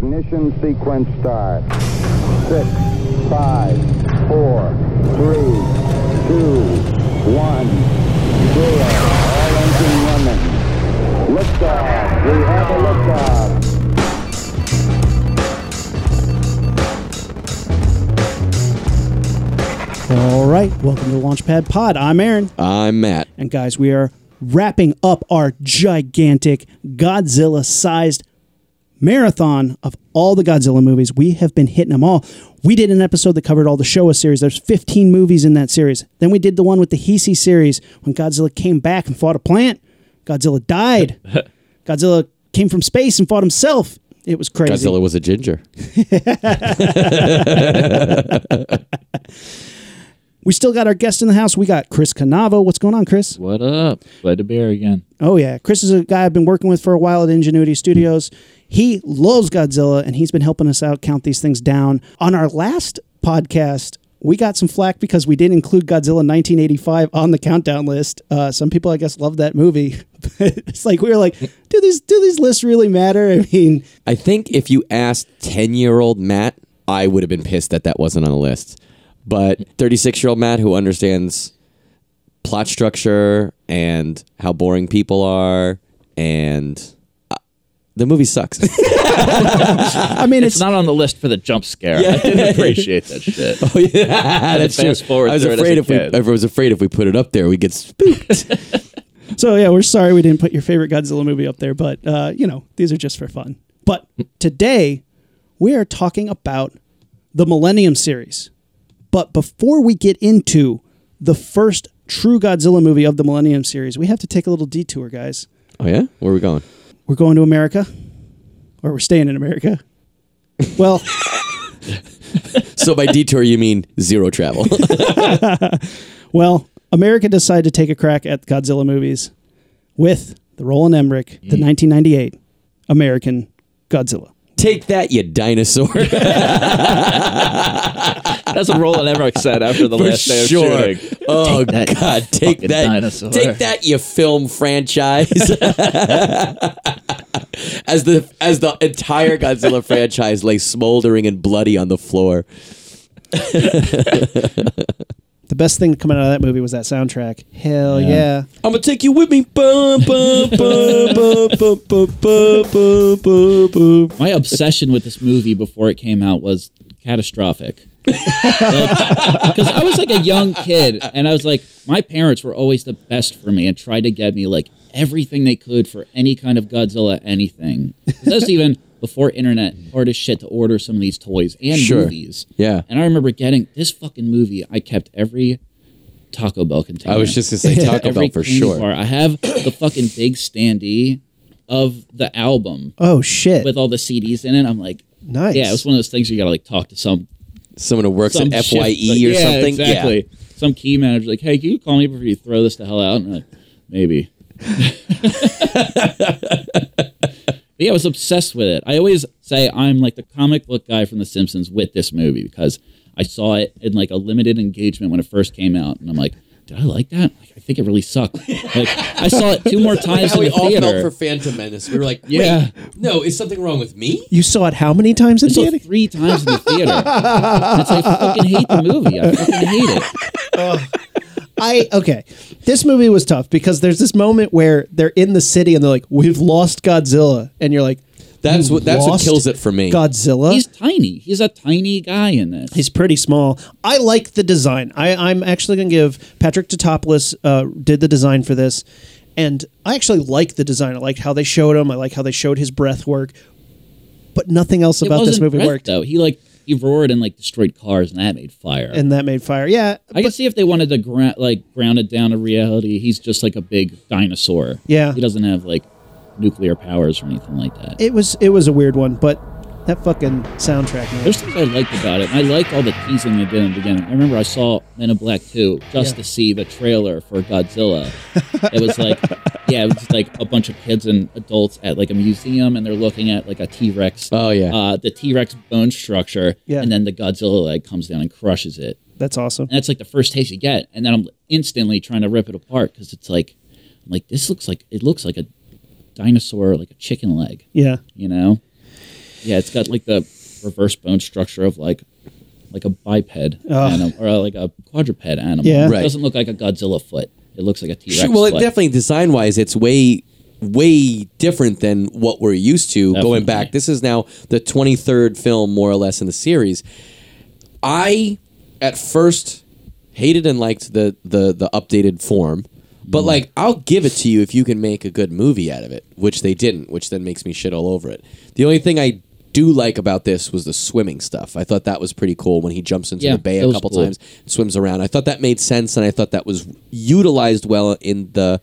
Ignition sequence start. Six, five, four, three, two, one, zero. All engine running. Liftoff. We have a liftoff. All right, welcome to Launchpad Pod. I'm Aaron, I'm Matt. and guys, we are wrapping up our gigantic Godzilla-sized marathon of all the Godzilla movies. We have been hitting them all. We did an episode that covered all the Showa series. There's 15 movies in that series. Then we did the one with the Heisei series when Godzilla came back and fought a plant. Godzilla died. Godzilla came from space and fought himself. It was crazy. Godzilla was a ginger. We still got our guest in the house. We got Chris Cannavo. What's going on, Chris? What up? Glad to be here again. Oh yeah, Chris is a guy I've been working with for a while at Ingenuity Studios. He loves Godzilla, and he's been helping us out count these things down. On our last podcast, we got some flack because we didn't include Godzilla 1985 on the countdown list. Uh, some people, I guess, love that movie. it's like we were like, do these do these lists really matter? I mean, I think if you asked 10 year old Matt, I would have been pissed that that wasn't on the list. But 36 year old Matt, who understands plot structure and how boring people are, and uh, the movie sucks. I mean, It's it's, not on the list for the jump scare. I didn't appreciate that shit. oh, yeah, that's true. forward I was through it as afraid a if we. I was afraid if we put it up there, we get spooked. So yeah, we're sorry we didn't put your favorite Godzilla movie up there, but uh, you know these are just for fun. But today we are talking about the Millennium series. But before we get into the first true Godzilla movie of the Millennium series, we have to take a little detour, guys. oh yeah, where are we going? We're going to America, or we're staying in America. Well, So by detour, you mean zero travel. well, America decided to take a crack at Godzilla movies with the Roland Emmerich, the mm. 1998 American Godzilla. Take that, you dinosaur. That's what Roland Emmerich said after the For last day of sure. shooting. Oh Take that, God! Take that! dinosaur. Take that! You film franchise. as the as the entire Godzilla franchise lay smoldering and bloody on the floor. The best thing coming out of that movie was that soundtrack. Hell yeah. I'm gonna take you with me. Bum, bum, bum, bum, bum, bum, bum, bum, bum, bum. my obsession with this movie before it came out was catastrophic. Because I was like a young kid, and I was like, my parents were always the best for me and tried to get me like everything they could for any kind of Godzilla anything. 'Cause That's even before internet, hard as shit to order some of these toys and Sure. movies. Yeah. And I remember getting this fucking movie. I kept every Taco Bell container. I was just gonna say Taco every Bell for sure. bar. I have the fucking big standee of the album Oh shit. with all the CDs in it. I'm like, nice. yeah, it was one of those things you gotta like talk to some Someone who works some at shit- Fye like, or yeah, something. Exactly. Some key manager like, hey, can you call me before you throw this the hell out? And I'm like, maybe. But yeah, I was obsessed with it. I always say I'm like the comic book guy from The Simpsons with this movie because I saw it in like a limited engagement when it first came out, and I'm like, did I like that? Like, I think it really sucked. Like I saw it two more times How in we the all theater. felt for Phantom Menace. We were like, wait, Yeah. no, is something wrong with me? You saw it how many times in I saw theater? it three times in the theater. And it's like, I fucking hate the movie. I fucking hate it. Oh. I okay. This movie was tough because there's this moment where they're in the city and they're like, "We've lost Godzilla," and you're like, That's what that's what lost kills it for me. Godzilla. He's tiny. He's a tiny guy in this. He's pretty small. I like the design. I, I'm actually going to give Patrick Tatopoulos uh, did the design for this, and I actually like the design. I like how they showed him. I like how they showed his breath work, but nothing else It about this wasn't movie breath, worked. though. He like he roared and like destroyed cars, and that made fire. And that made fire. Yeah, I can see if they wanted to gra- like ground it down to reality. He's just like a big dinosaur. Yeah. he doesn't have like nuclear powers or anything like that. it was it was a weird one, but that fucking soundtrack. Man. There's things I liked about it. I liked all the teasing they did in the beginning. I remember I saw Men in Black 2 just Yeah. to see the trailer for Godzilla. it was like, yeah, it was like a bunch of kids and adults at like a museum, and they're looking at like a T Rex. Oh, yeah. uh, the T Rex bone structure. Yeah. and then the Godzilla like comes down and crushes it. That's awesome. And that's like the first taste you get, and then I'm instantly trying to rip it apart because it's like, I'm like this looks like it looks like a dinosaur, like a chicken leg, Yeah. you know. Yeah, it's got like the reverse bone structure of like like a biped animal or uh, like a quadruped animal. Yeah. It Right. doesn't look like a Godzilla foot. It looks like a T Rex. Sure, well, it definitely design wise, it's way way different than what we're used to going back. This is now the 23rd film more or less in the series. I at first hated and liked the the the updated form. But mm-hmm. like I'll give it to you if you can make a good movie out of it, which they didn't, which then makes me shit all over it. The only thing I do like about this was the swimming stuff. I thought that was pretty cool when he jumps into Yeah, the bay that a was couple cool. times, swims around. I thought that made sense and I thought that was utilized well in the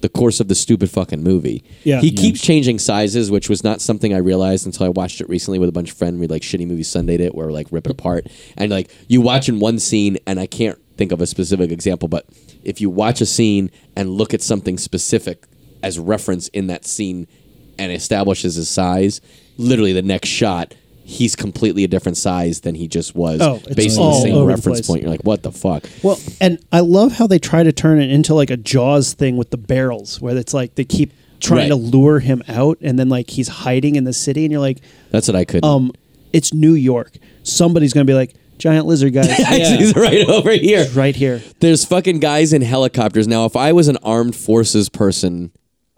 the course of the stupid fucking movie. Yeah. He Yeah. keeps changing sizes, which was not something I realized until I watched it recently with a bunch of friends. We like shitty movie Sundayed it, where we like rip it apart, and like you watch in one scene, and I can't think of a specific example, but if you watch a scene and look at something specific as reference in that scene and establishes his size, literally the next shot. He's completely a different size than he just was, Oh, it's based on all the same over the reference place. point. You're like, what the fuck? Well, and I love how they try to turn it into like a Jaws thing with the barrels, where it's like they keep trying Right. to lure him out, and then like he's hiding in the city, and you're like, That's what I could. um, it's New York. Somebody's gonna be like, giant lizard guys, He's right over here. right here. There's fucking guys in helicopters. Now, if I was an armed forces person,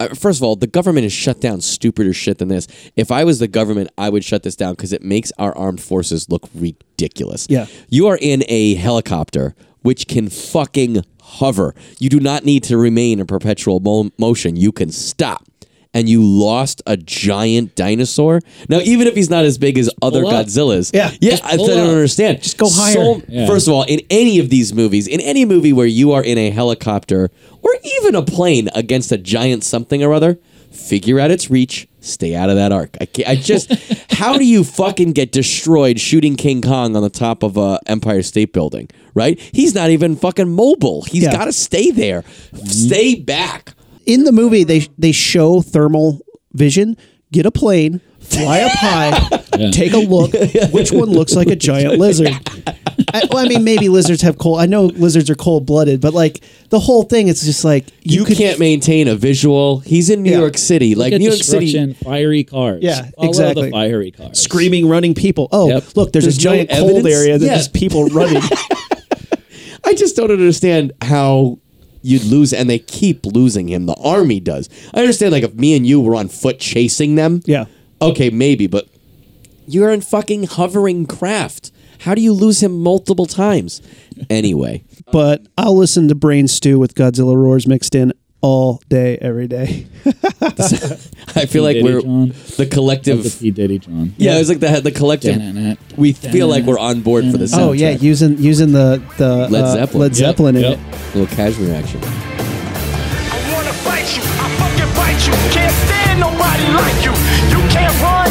uh, first of all, the government is shut down stupider shit than this. If I was the government, I would shut this down because it makes our armed forces look ridiculous. Yeah. You are in a helicopter which can fucking hover. You do not need to remain in perpetual mo- motion. You can stop. And you lost a giant dinosaur. Now, even if he's not as big as other pull up. Godzillas, Yeah. yeah, Just I pull don't up. understand. Just go higher. So, Yeah. First of all, in any of these movies, in any movie where you are in a helicopter or even a plane against a giant something or other, figure out its reach. Stay out of that arc. I, can't, I just, how do you fucking get destroyed shooting King Kong on the top of a Empire State Building? Right? He's not even fucking mobile. He's Yeah. got to stay there. Stay back. In the movie, they they show thermal vision. Get a plane, fly up high, take a look. Which one looks like a giant lizard? I, well, I mean, maybe lizards have cold. I know lizards are cold blooded, but like the whole thing, it's just like You, could- can't maintain a visual. He's in New Yeah. York City. Like New York City. destruction, fiery cars. Yeah, Follow exactly. the fiery cars. screaming, running people. Oh, Yep. look, there's, There's a no giant cold evidence? area. There's Yeah. just people running. I just don't understand how you'd lose, and they keep losing him. The army does. I understand, like, if me and you were on foot chasing them, Yeah. okay, maybe, but you're in fucking hovering craft. How do you lose him multiple times? Anyway, but I'll listen to Brain Stew with Godzilla roars mixed in all day, every day. I feel like Diddy we're John. the collective. Of the P Diddy John. yeah, it's like the the collective. Da-na-na. We feel like we're on board for the soundtrack. Oh yeah, using using the the Led uh, Zeppelin. Led Zeppelin in Yep. it. little Kashmir action. I wanna fight you, I fucking fight you. Can't stand nobody like you. You can't run,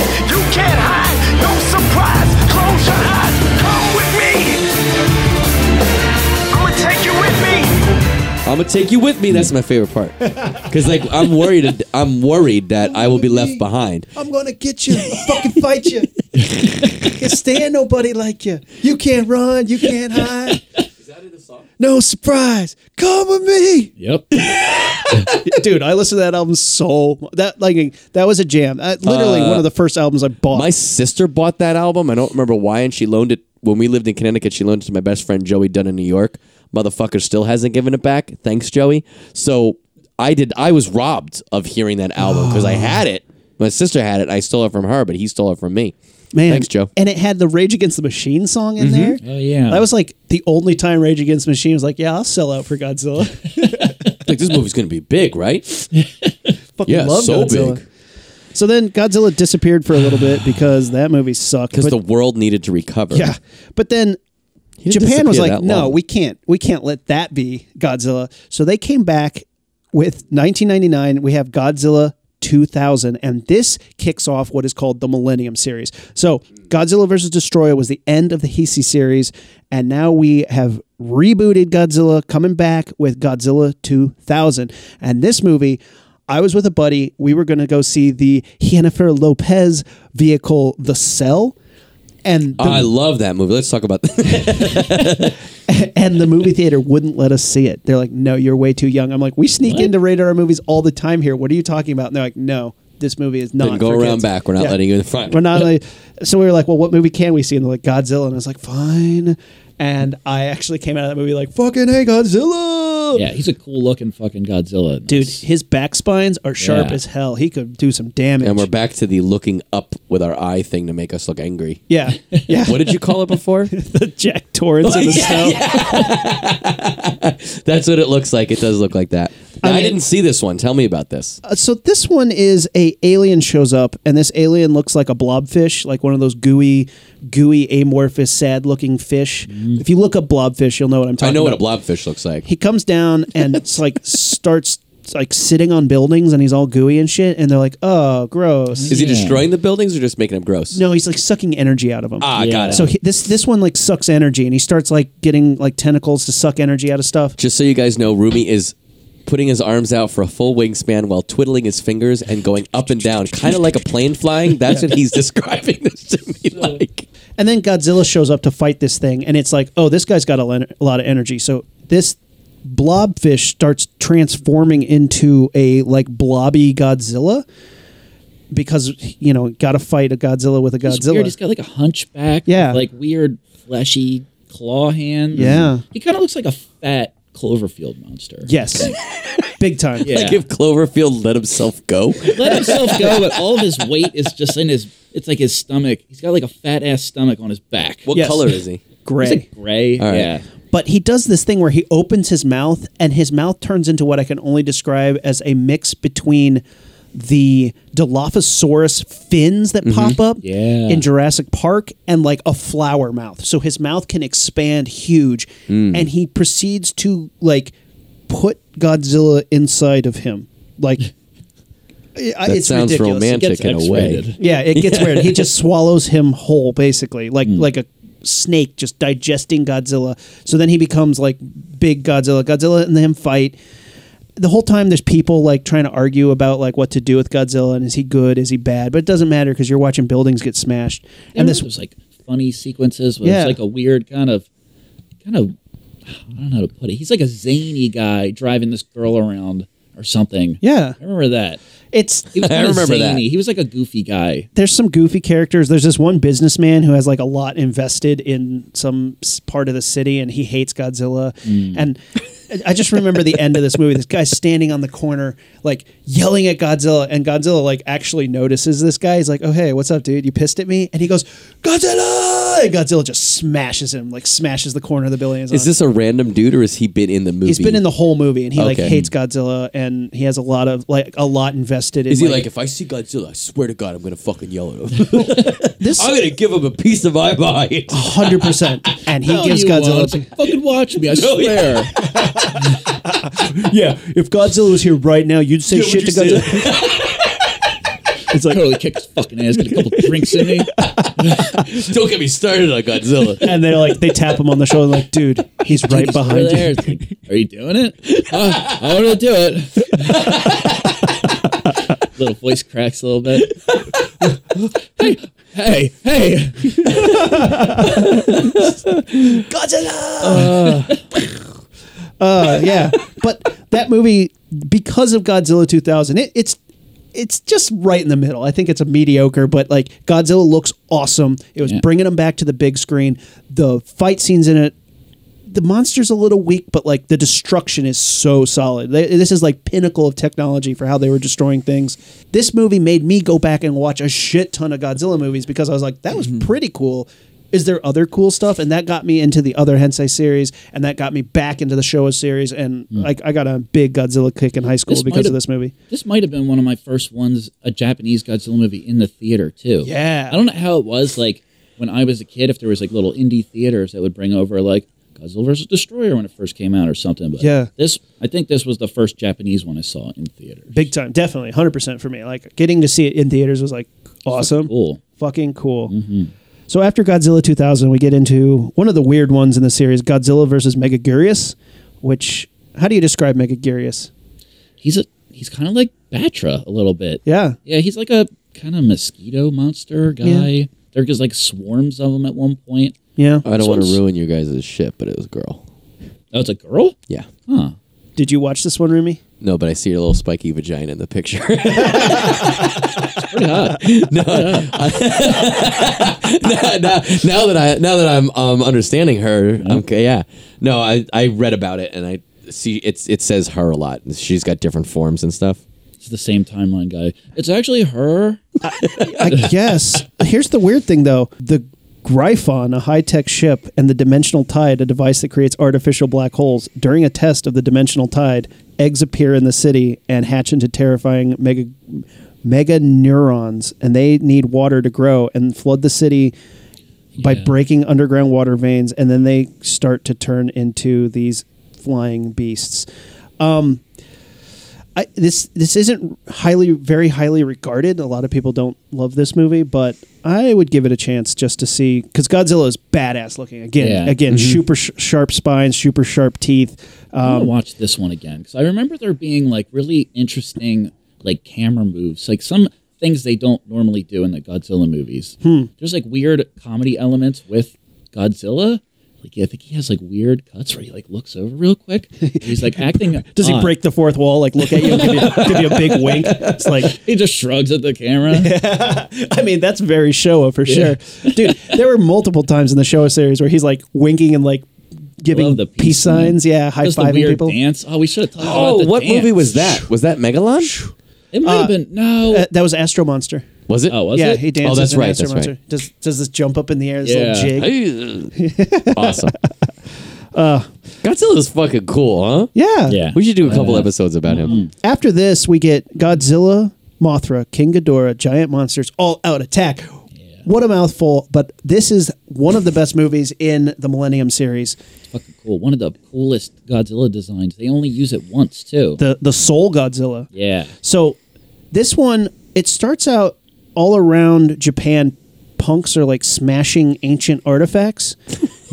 I'm gonna take you with me. That's my favorite part. Because like I'm worried. I'm worried that I will be left behind. I'm gonna get you. I'll fucking fight you. can't stand nobody like you. You can't run. You can't hide. Is that in the song? No surprise. Come with me, Yep. dude. I listened to that album so that like that was a jam. Uh, literally one of the first albums I bought. My sister bought that album. I don't remember why, and she loaned it when we lived in Connecticut. She loaned it to my best friend Joey Dunn in New York. Motherfucker still hasn't given it back. Thanks, Joey. So I did. I was robbed of hearing that album because I had it. My sister had it. I stole it from her, but he stole it from me. Man, Thanks, Joe. And it had the Rage Against the Machine song in there. Oh yeah. That was like the only time Rage Against the Machine was like, "Yeah, I'll sell out for Godzilla." Like this movie's gonna be big, right? Fucking Yeah, love so Godzilla. big. So then Godzilla disappeared for a little bit because that movie sucked. Because But- the world needed to recover. yeah, but then Japan was like, "No, long." we can't. We can't let that be Godzilla." So they came back with 1999. We have Godzilla 2000, and this kicks off what is called the Millennium series. So Godzilla versus Destroyer was the end of the Heisei series, and now we have rebooted Godzilla, coming back with Godzilla 2000. And this movie. I was with a buddy. We were going to go see the Jennifer Lopez vehicle, The Cell. And the, I love that movie. Let's talk about that. and the movie theater wouldn't let us see it. They're like, "No, you're way too young." I'm like, "We sneak into radar movies all the time here. What are you talking about?" And they're like, "No, this movie is not. Then go around kids. back. We're not Yeah. letting you in the front. We're not like. So we were like, well, what movie can we see? And they're like Godzilla, and I was like, fine. And I actually came out of that movie like, fucking hey, Godzilla. Yeah, he's a cool looking fucking Godzilla. Dude, Nice. his back spines are sharp Yeah. as hell. He could do some damage. And we're back to the looking up with our eye thing to make us look angry. Yeah, yeah. What did you call it before? the Jack Torrance in the snow. That's what it looks like. It does look like that. Now, I, mean- didn't see this one. Tell me about this. Uh, so this one is a alien shows up, and this alien looks like a blobfish, like one of those gooey, gooey, amorphous, sad-looking fish. If you look up blobfish, you'll know what I'm talking about. I know about. what a blobfish looks like. he comes down and it's like starts like sitting on buildings, and he's all gooey and shit. And they're like, "Oh, gross." Is he Yeah. destroying the buildings or just making them gross? no, he's like sucking energy out of them. Ah, Yeah. got it. So he, this this one like sucks energy, and he starts like getting like tentacles to suck energy out of stuff. just so you guys know, Rumi is putting his arms out for a full wingspan while twiddling his fingers and going up and down, kind of like a plane flying. That's what he's describing this to me like. And then Godzilla shows up to fight this thing, and it's like, oh, this guy's got a, len- a lot of energy. So this blobfish starts transforming into a like blobby Godzilla because you know got to fight a Godzilla with a He's Godzilla. weird. He's got like a hunchback. Yeah. like weird fleshy claw hands. Yeah. he kind of looks like a fat Cloverfield monster. yes, big time. Yeah. Like if Cloverfield let himself go. let himself go, but all of his weight is just in his. It's like his stomach. He's got like a fat ass stomach on his back. What Yes. color is he? Gray. Is it gray? All right. Yeah. But he does this thing where he opens his mouth, and his mouth turns into what I can only describe as a mix between the Dilophosaurus fins that mm-hmm. pop up Yeah. in Jurassic Park and like a flower mouth. So his mouth can expand huge, mm. and he proceeds to like put Godzilla inside of him. Like, That it's sounds ridiculous. romantic in a way. Yeah, it gets weird. He just swallows him whole, basically, like mm. like a snake just digesting Godzilla. So then he becomes like big Godzilla. Godzilla and him fight. The whole time there's people like trying to argue about like what to do with Godzilla and is he good, is he bad? But it doesn't matter because you're watching buildings get smashed. And And this was like funny sequences. Where Yeah. It's like a weird kind of, kind of, I don't know how to put it. He's like a zany guy driving this girl around or something. Yeah. I remember that. it's He was I kind of remember that. He was like a goofy guy. there's some goofy characters. There's this one businessman who has like a lot invested in some part of the city, and he hates Godzilla. Mm. And I just remember the end of this movie. This guy's standing on the corner, like yelling at Godzilla, and Godzilla like actually notices this guy. He's like, "Oh hey, what's up, dude? You pissed at me?" And he goes, "Godzilla!" And Godzilla just smashes him, like smashes the corner of the building. Is this a random dude or has he been in the movie? He's been in the whole movie, and he like Okay. hates Godzilla, and he has a lot of like a lot invested. in Is he like, if I see Godzilla, I swear to God, I'm gonna fucking yell at him. this? I'm gonna give him a piece of my mind. Hundred percent, and he No, gives you Godzilla. won't. Like, fucking watch me, I swear. Yeah, if Godzilla was here right now, you'd say Yeah, shit would to you Godzilla. it's like, totally kick his fucking ass, get a couple drinks in me. Don't get me started on Godzilla. and they're like, they tap him on the shoulder, like, dude, he's right He's over behind there. you. It's like, Are you doing it? Oh, I want to do it. little voice cracks a little bit. hey, hey, hey. Uh, Uh, yeah, but that movie, because of Godzilla 2000, it, it's it's just right in the middle. I think it's a mediocre, but like Godzilla looks awesome. It was Yeah. bringing him back to the big screen. The fight scenes in it. The monster's a little weak, but like the destruction is so solid. They- This is like pinnacle of technology for how they were destroying things. This movie made me go back and watch a shit ton of Godzilla movies because I was like, that was pretty cool. Is there other cool stuff? And that got me into the other Heisei series, and that got me back into the Showa series. And hmm. I, I got a big Godzilla kick in high school This because of this movie. This might have been one of my first ones, a Japanese Godzilla movie in the theater too. Yeah. I don't know how it was like when I was a kid. If there was like little indie theaters that would bring over like Godzilla versus Destroyer when it first came out or something. But Yeah. this I think this was the first Japanese one I saw in theaters. Big time, definitely, hundred percent for me. Like getting to see it in theaters was like awesome, Cool. fucking cool. Mm-hmm. So after Godzilla 2000, we get into one of the weird ones in the series, Godzilla versus Megaguirus. Which, how do you describe Megaguirus? He's a he's kind of like Battra a little bit. Yeah, Yeah, he's like a kind of mosquito monster guy. Yeah. There just like swarms of them at one point. yeah. I don't want to ruin you guys' shit, but it was a girl. Oh, it's a girl? Yeah. Huh. Did you watch this one, Rumi? No, but I see your little spiky vagina in the picture. Pretty hot. now, now- now that I now that I'm um, understanding her, okay, yeah. No, I, I read about it and I see it's it says her a lot. She's got different forms and stuff. It's the same timeline guy. It's actually her. I guess. Here's the weird thing, though. The Gryphon, a high tech ship, and the Dimensional Tide, a device that creates artificial black holes. During a test of the Dimensional Tide, eggs appear in the city and hatch into terrifying mega, Meganulons, and they need water to grow and flood the city by Yeah. breaking underground water veins, and then they start to turn into these flying beasts. Um, I, this this isn't highly very highly regarded. A lot of people don't love this movie, but I would give it a chance just to see because Godzilla is badass looking. Again, Yeah. again, super sh- sharp spines, super sharp teeth. I'm Um, watch this one again because I remember there being like really interesting like camera moves, like some things they don't normally do in the Godzilla movies. Hmm. There's like weird comedy elements with Godzilla. Like I think he has like weird cuts where he like looks over real quick. He's like acting. does he odd. break the fourth wall? Like look at you, and give you, give you a big wink. It's like He just shrugs at the camera. I mean, that's very Showa for sure, dude. There were multiple times in the Showa series where he's like winking and like giving Love the peace, peace signs. Yeah, high Does the fiving weird people. dance? Oh, we should have talked about Oh, the what dance. movie was that? Was that Megalon? It might have been no. Uh, that was Astro Monster. Was it? oh, was yeah, it? he dances. Oh, that's in right, Astro that's Monster. right. Does does this jump up in the air? This Yeah. little jig. awesome. Uh, Godzilla's fucking cool, huh? Yeah. Yeah. We should do a couple Uh, episodes about him. After this, we get Godzilla, Mothra, King Ghidorah, giant monsters, all out attack. What a mouthful! But this is one of the best movies in the Millennium series. fucking cool. One of the coolest Godzilla designs. They only use it once too. The the Soul Godzilla. yeah. So this one, it starts out all around Japan. Punks are like smashing ancient artifacts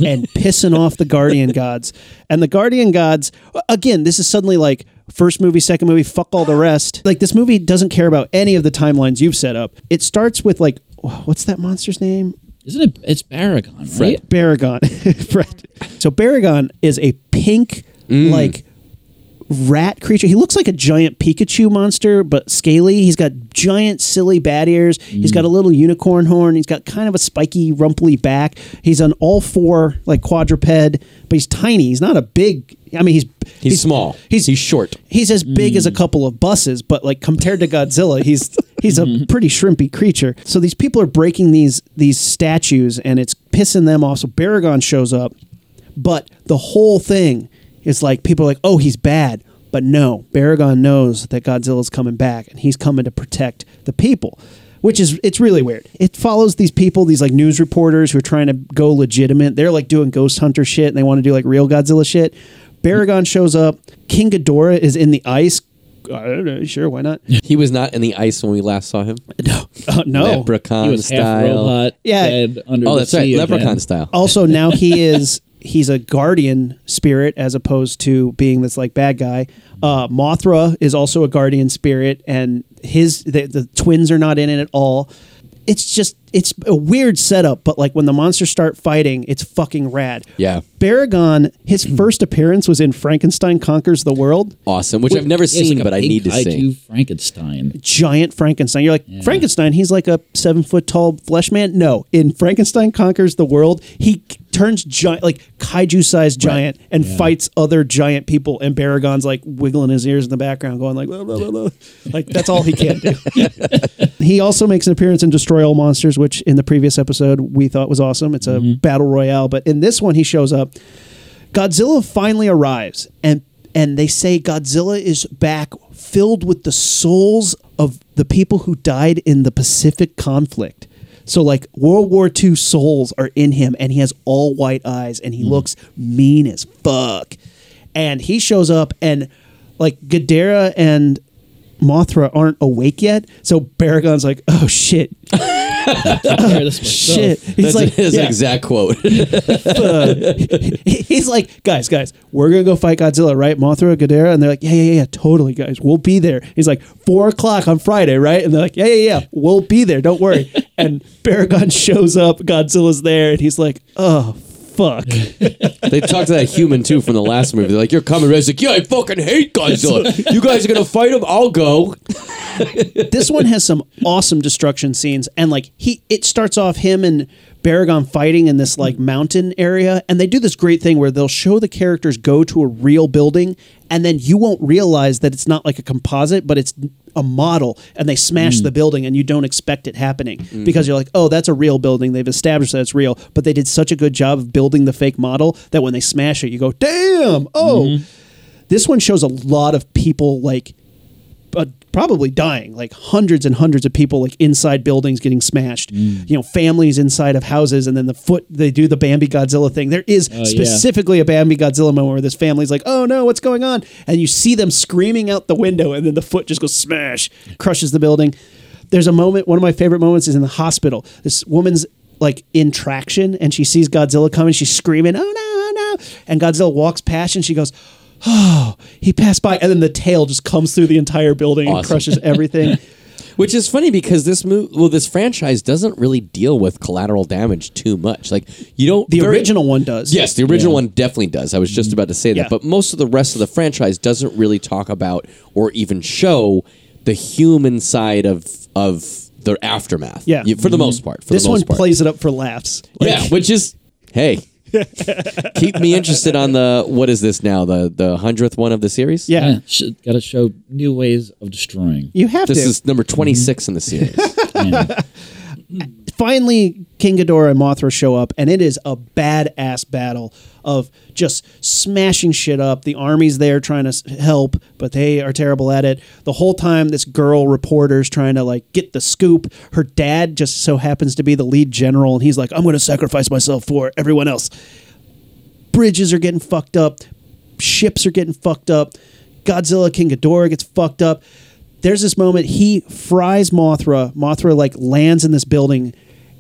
and pissing off the Guardian gods. And the Guardian gods, again, this is suddenly like first movie, second movie, fuck all the rest. Like this movie doesn't care about any of the timelines you've set up. It starts with like, what's that monster's name? Isn't it? It's Baragon, right? Baragon. Fred. So Baragon is a pink, mm. like rat creature. He looks like a giant Pikachu monster, but scaly. He's got giant, silly bat ears. He's got a little unicorn horn. He's got kind of a spiky, rumply back. He's on all four, like quadruped, but he's tiny. He's not a big. I mean, he's He's small. He's He's short. He's as big as a mm. couple of buses, but like compared to Godzilla, he's he's a mm-hmm. pretty shrimpy creature. So these people are breaking these these statues, and it's pissing them off. So Baragon shows up, but the whole thing is like people are like, oh, he's bad, but no, Baragon knows that Godzilla's coming back, and he's coming to protect the people. Which is it's really weird. It follows these people, these like news reporters who are trying to go legitimate. They're like doing ghost hunter shit, and they want to do like real Godzilla shit. Baragon shows up. King Ghidorah is in the ice. I don't know. Sure, why not? He was not in the ice when we last saw him. No, uh, no. Leprechaun He was half style. robot. Yeah. dead under Oh, the that's right. sea Leprechaun again. style. Also, now he is he's a guardian spirit as opposed to being this like bad guy. Uh, Mothra is also a guardian spirit, and his the, the twins are not in it at all. It's just it's a weird setup, but like when the monsters start fighting, it's fucking rad. Yeah. Baragon, his first appearance was in Frankenstein Conquers the World. Awesome, which I've never Yeah, he's seen, like a but I need to kaiju see. Frankenstein. giant Frankenstein. You're like Frankenstein. He's like a seven foot tall flesh man. No, in Frankenstein conquers the world, he c- turns giant, like kaiju sized giant, and fights other giant people. And Baragon's like wiggling his ears in the background, going like, "Blah, blah, blah, blah." like that's all he can do. he also makes an appearance in Destroy All Monsters, which in the previous episode we thought was awesome. It's a mm-hmm. battle royale, but in this one he shows up. Godzilla finally arrives and and they say Godzilla is back filled with the souls of the people who died in the Pacific conflict. So like World War II souls are in him and he has all white eyes and he mm-hmm. looks mean as fuck. And he shows up and like Ghidorah and Mothra aren't awake yet. So Baragon's like, "Oh shit. Prepare this myself. Shit." He's That's like his yeah. exact quote. he's like, guys, guys, we're gonna go fight Godzilla, right? Mothra, Ghidorah, and they're like, yeah, yeah, yeah, yeah, totally, guys, we'll be there. He's like, four o'clock on Friday, right? And they're like, yeah, yeah, yeah, we'll be there, don't worry. and Baragon shows up, Godzilla's there, and he's like, oh fuck. They talked to that human too from the last movie. They're like, "You're coming." Red's like, "Yeah, I fucking hate Godzilla. you guys are gonna fight him. I'll go." this one has some awesome destruction scenes and like he it starts off him and Baragon fighting in this like mountain area and they do this great thing where they'll show the characters go to a real building and then you won't realize that it's not like a composite but it's a model and they smash mm. the building and you don't expect it happening mm-hmm. because you're like oh that's a real building. They've established that it's real. But they did such a good job of building the fake model that when they smash it you go damn! Oh! Mm-hmm. This one shows a lot of people like probably dying like hundreds and hundreds of people like inside buildings getting smashed. Mm. You know families inside of houses and then the foot they do the bambi godzilla thing. There is oh, yeah. specifically a bambi godzilla moment where this family's like oh no what's going on? And you see them screaming out the window and then the foot just goes smash crushes the building. There's a moment one of my favorite moments is in the hospital. This woman's like in traction and she sees godzilla coming she's screaming oh no oh no and godzilla walks past and she goes oh he passed by and then the tail just comes through the entire building and Awesome. crushes everything Which is funny because this move, well, this franchise doesn't really deal with collateral damage too much. Like you don't. the very- original one does Yes, the original one definitely does. I was just mm-hmm. about to say that, Yeah. but most of the rest of the franchise doesn't really talk about or even show the human side of of the aftermath. Yeah. You- for the mm-hmm. most part. For this the one part. plays it up for laughs Like, yeah, which is hey, keep me interested on the what is this now the the hundredth one of the series? yeah, Yeah, should, gotta show new ways of destroying. you have This to is number twenty six in the series. Finally King Ghidorah and Mothra show up, and it is a badass battle of just smashing shit up. The army's there trying to help, but they are terrible at it. The whole time, this girl reporter's trying to like get the scoop. Her dad just so happens to be the lead general, and he's like, "I'm going to sacrifice myself for everyone else." Bridges are getting fucked up. Ships are getting fucked up. Godzilla King Ghidorah gets fucked up. There's this moment he fries Mothra. Mothra like lands in this building,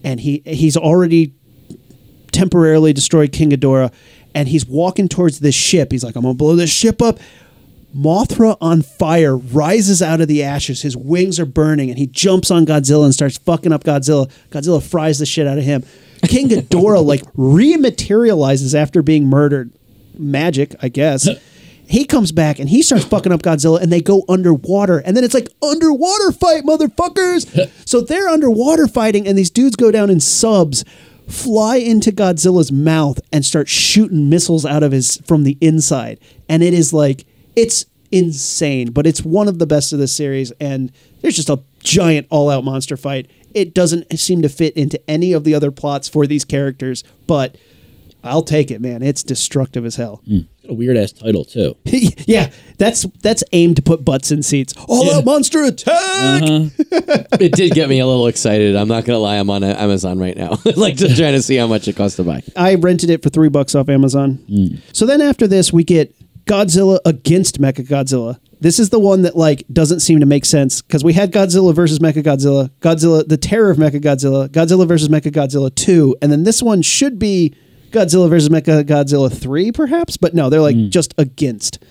and he he's already temporarily destroyed King Ghidorah, and he's walking towards this ship. He's like, "I'm gonna blow this ship up." Mothra on fire rises out of the ashes. His wings are burning, and he jumps on Godzilla and starts fucking up Godzilla. Godzilla fries the shit out of him. King Ghidorah like rematerializes after being murdered. Magic, I guess. he comes back and he starts fucking up Godzilla, and they go underwater, and then it's like underwater fight, motherfuckers. so they're underwater fighting, and these dudes go down in subs, fly into Godzilla's mouth, and start shooting missiles out of his from the inside, and it is like it's insane, but it's one of the best of the series, and there's just a giant all-out monster fight. It doesn't seem to fit into any of the other plots for these characters, but I'll take it, man. It's destructive as hell. Hmm. Got a weird ass title too. yeah, that's that's aimed to put butts in seats. All out monster attack. Uh-huh. it did get me a little excited. I'm not gonna lie. I'm on Amazon right now, like just trying to see how much it costs to buy. I rented it for three bucks off Amazon. Hmm. So then after this, we get Godzilla against Mechagodzilla. This is the one that like doesn't seem to make sense because we had Godzilla versus Mechagodzilla, Godzilla, the Terror of Mechagodzilla, Godzilla versus Mechagodzilla two, and then this one should be Godzilla versus Mecha Godzilla three, perhaps, but no, they're like just against.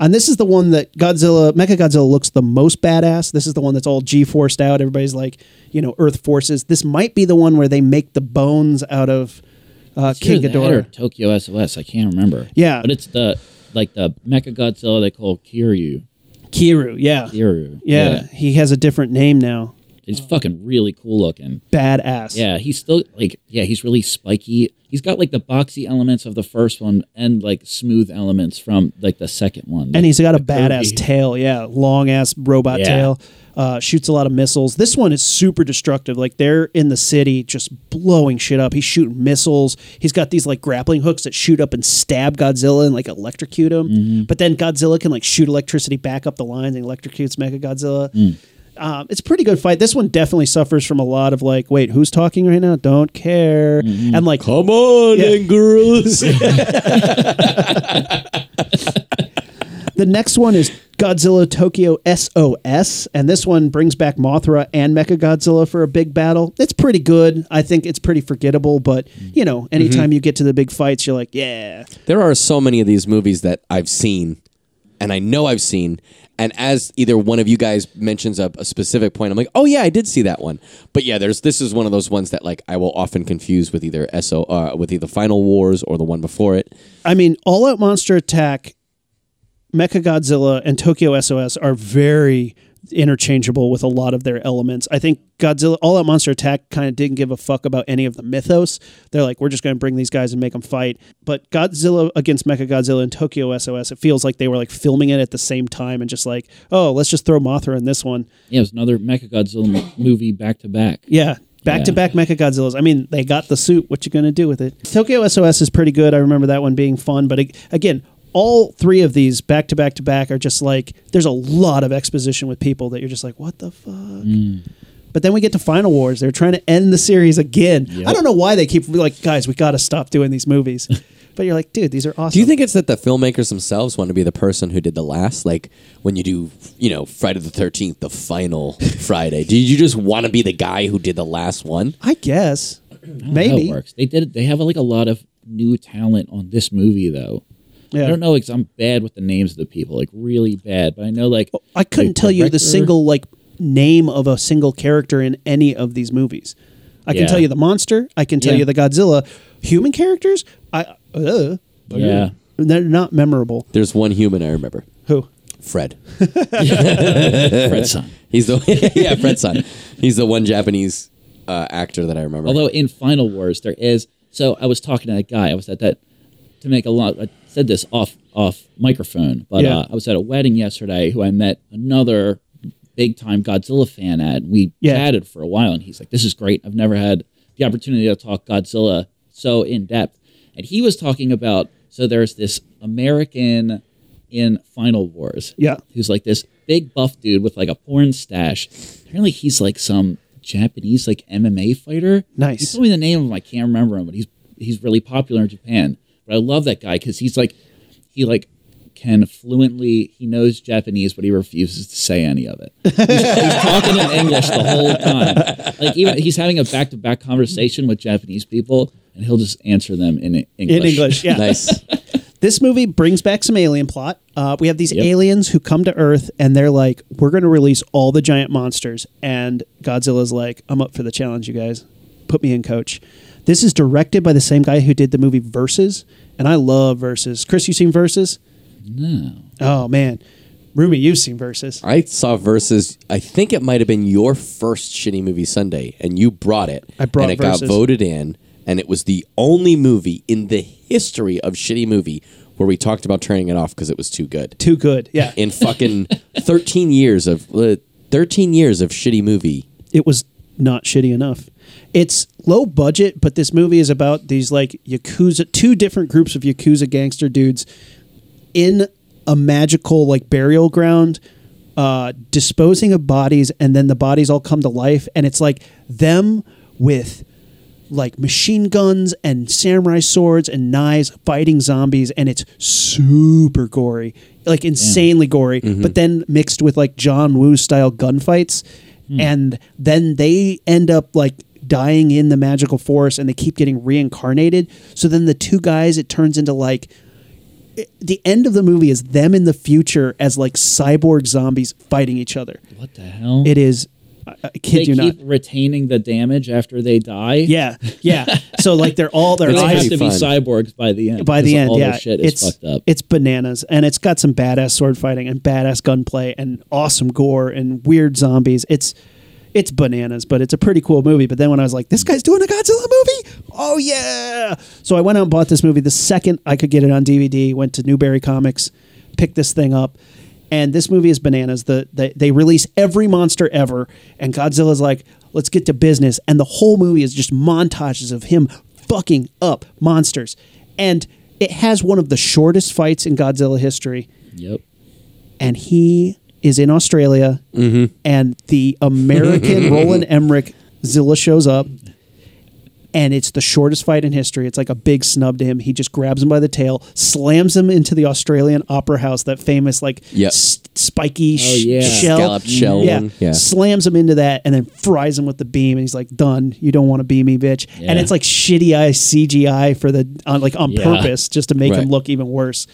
And this is the one that Godzilla, Mecha Godzilla looks the most badass. This is the one that's all G-forced out. Everybody's like, you know, Earth forces. This might be the one where they make the bones out of uh, King Ghidorah. Tokyo SOS. I can't remember. Yeah. but it's the like the Mecha Godzilla they call Kiryu. Kiru, yeah. Kiryu. yeah. He has a different name now. He's fucking really cool looking. Badass. Yeah, he's still like yeah, he's really spiky. He's got like the boxy elements of the first one and like smooth elements from like the second one. And he's got a badass tail. Yeah. Long ass robot Yeah. tail. Uh, shoots a lot of missiles. This one is super destructive. Like they're in the city just blowing shit up. He's shooting missiles. He's got these like grappling hooks that shoot up and stab Godzilla and like electrocute him. Mm-hmm. But then Godzilla can like shoot electricity back up the lines and electrocutes Mecha Godzilla. Mm. Um, it's a pretty good fight. This one definitely suffers from a lot of like, wait, who's talking right now? Don't care. Mm-hmm. And like, Come on, Yeah. in, girls. The next one is Godzilla Tokyo SOS, and this one brings back Mothra and Mechagodzilla for a big battle. It's pretty good. I think it's pretty forgettable, but you know, anytime you get to the big fights, you're like, yeah. there are so many of these movies that I've seen, and I know I've seen, And as either one of you guys mentions a, a specific point, I'm like, oh yeah, I did see that one. But yeah, there's this is one of those ones that like I will often confuse with either SO uh, with either Final Wars or the one before it. I mean, All Out Monster Attack, Mecha Godzilla, and Tokyo SOS are very interchangeable with a lot of their elements. I think Godzilla, All Out Monster Attack, kind of didn't give a fuck about any of the mythos. They're like, we're just going to bring these guys and make them fight. But Godzilla against Mecha Godzilla and Tokyo SOS, it feels like they were like filming it at the same time and just like, oh, let's just throw Mothra in this one. Yeah, it was another Mechagodzilla mo- movie back to back. Yeah. Back to back Mecha Godzillas. I mean, they got the suit. What you gonna do with it? Tokyo SOS is pretty good. I remember that one being fun. But again, all three of these back to back to back are just like there's a lot of exposition with people that you're just like, what the fuck. Mm. But then we get to Final Wars. They're trying to end the series again. I don't know why they keep like, guys, we got to stop doing these movies. but you're like, dude, these are awesome. Do you think it's that the filmmakers themselves want to be the person who did the last? Like when you do, you know, Friday the Thirteenth, the final Friday. Do you just want to be the guy who did the last one? I guess I how maybe. it works. They did. They have like a lot of new talent on this movie though. Yeah. I don't know because I'm bad with the names of the people, like really bad. But I know like I couldn't the tell you the single like name of a single character in any of these movies. I can tell you the monster. I can tell Yeah. you the Godzilla. Human characters, I uh, Yeah. they're not memorable. There's one human I remember. Who? Fred. Fred's son. He's the yeah, Fred's son. He's the one Japanese uh, actor that I remember. Although in Final Wars there is. So I was talking to that guy. I was at that to make a lot. I said this off off microphone, but Yeah. uh, I was at a wedding yesterday. Who I met another big time Godzilla fan at. We Yeah. chatted for a while, and he's like, "This is great. I've never had the opportunity to talk Godzilla so in depth." And he was talking about so there's this American in Final Wars. Yeah. who's like this big buff dude with like a porn stash. Apparently, he's like some Japanese like MMA fighter. Nice. He told me the name of him. I can't remember him, but he's he's really popular in Japan. But I love that guy because he's like he like can fluently he knows Japanese, but he refuses to say any of it. He's, he's talking in English the whole time. Like even he's having a back to back conversation with Japanese people, and he'll just answer them in English. In English, yeah. nice. This movie brings back some alien plot. Uh, we have these Yep. aliens who come to Earth and they're like, "We're going to release all the giant monsters." And Godzilla's like, "I'm up for the challenge, you guys. Put me in, coach." This is directed by the same guy who did the movie Versus, and I love Versus. Chris, you seen Versus? No. Oh man, Rumi, you've seen Versus. I saw Versus. I think it might have been your first shitty movie Sunday, and you brought it. I brought and it Versus. got voted in, and it was the only movie in the history of shitty movie where we talked about turning it off because it was too good. Too good. Yeah, In fucking thirteen years of uh, thirteen years of shitty movie. it was not shitty enough. It's low budget, but this movie is about these like yakuza, two different groups of yakuza gangster dudes in a magical like burial ground, uh, disposing of bodies, and then the bodies all come to life, and it's like them with like machine guns and samurai swords and knives fighting zombies and it's super gory like insanely gory but then mixed with like john woo style gunfights and then they end up like dying in the magical forest and they keep getting reincarnated so then the two guys it turns into like it- the end of the movie is them in the future as like cyborg zombies fighting each other What the hell? it is I, I kid they you keep not retaining the damage after they die. yeah yeah so like they're all their They It's eyes have to pretty be cyborgs by the end. by the end, all yeah, their shit is it's fucked up. it's bananas, and it's got some badass sword fighting and badass gunplay and awesome gore and weird zombies. It's it's bananas, but it's a pretty cool movie. But then when I was like, this guy's doing a Godzilla movie, oh yeah! So I went out and bought this movie the second I could get it on DVD. Went to Newbury Comics, picked this thing up. And this movie is bananas. The, the they release every monster ever, and Godzilla's like, "Let's get to business." And the whole movie is just montages of him fucking up monsters, and it has one of the shortest fights in Godzilla history. yep. And he is in Australia, Mm-hmm. and the American Roland Emmerich Zilla shows up, and it's the shortest fight in history. It's like a big snub to him. He just grabs him by the tail, slams him into the Australian Opera House, that famous like Yep. s- spiky sh- Oh, yeah. shell, Scalloped shell Yeah. Yeah. slams him into that, and then fries him with the beam. And he's like, "Done. You don't want to be me, bitch." And it's like shitty eye CGI for the on like on Yeah. purpose just to make him look even worse.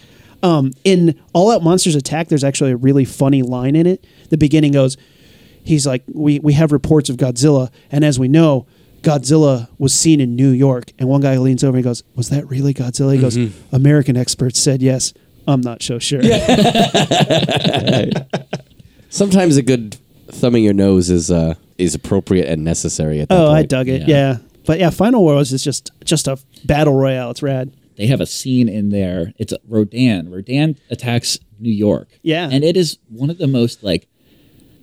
Um, in All Out Monsters Attack, there's actually a really funny line in it. The beginning goes, he's like, we, we have reports of Godzilla, and as we know, Godzilla was seen in New York. And one guy leans over and goes, Was that really Godzilla? He goes, American experts said yes. I'm not so sure. Sometimes a good thumbing your nose is uh, is appropriate and necessary at that Oh, I dug it. Yeah. Yeah. But yeah, Final Wars is just just a battle royale. It's rad. They have a scene in there. It's Rodan. Rodan attacks New York. Yeah. And it is one of the most like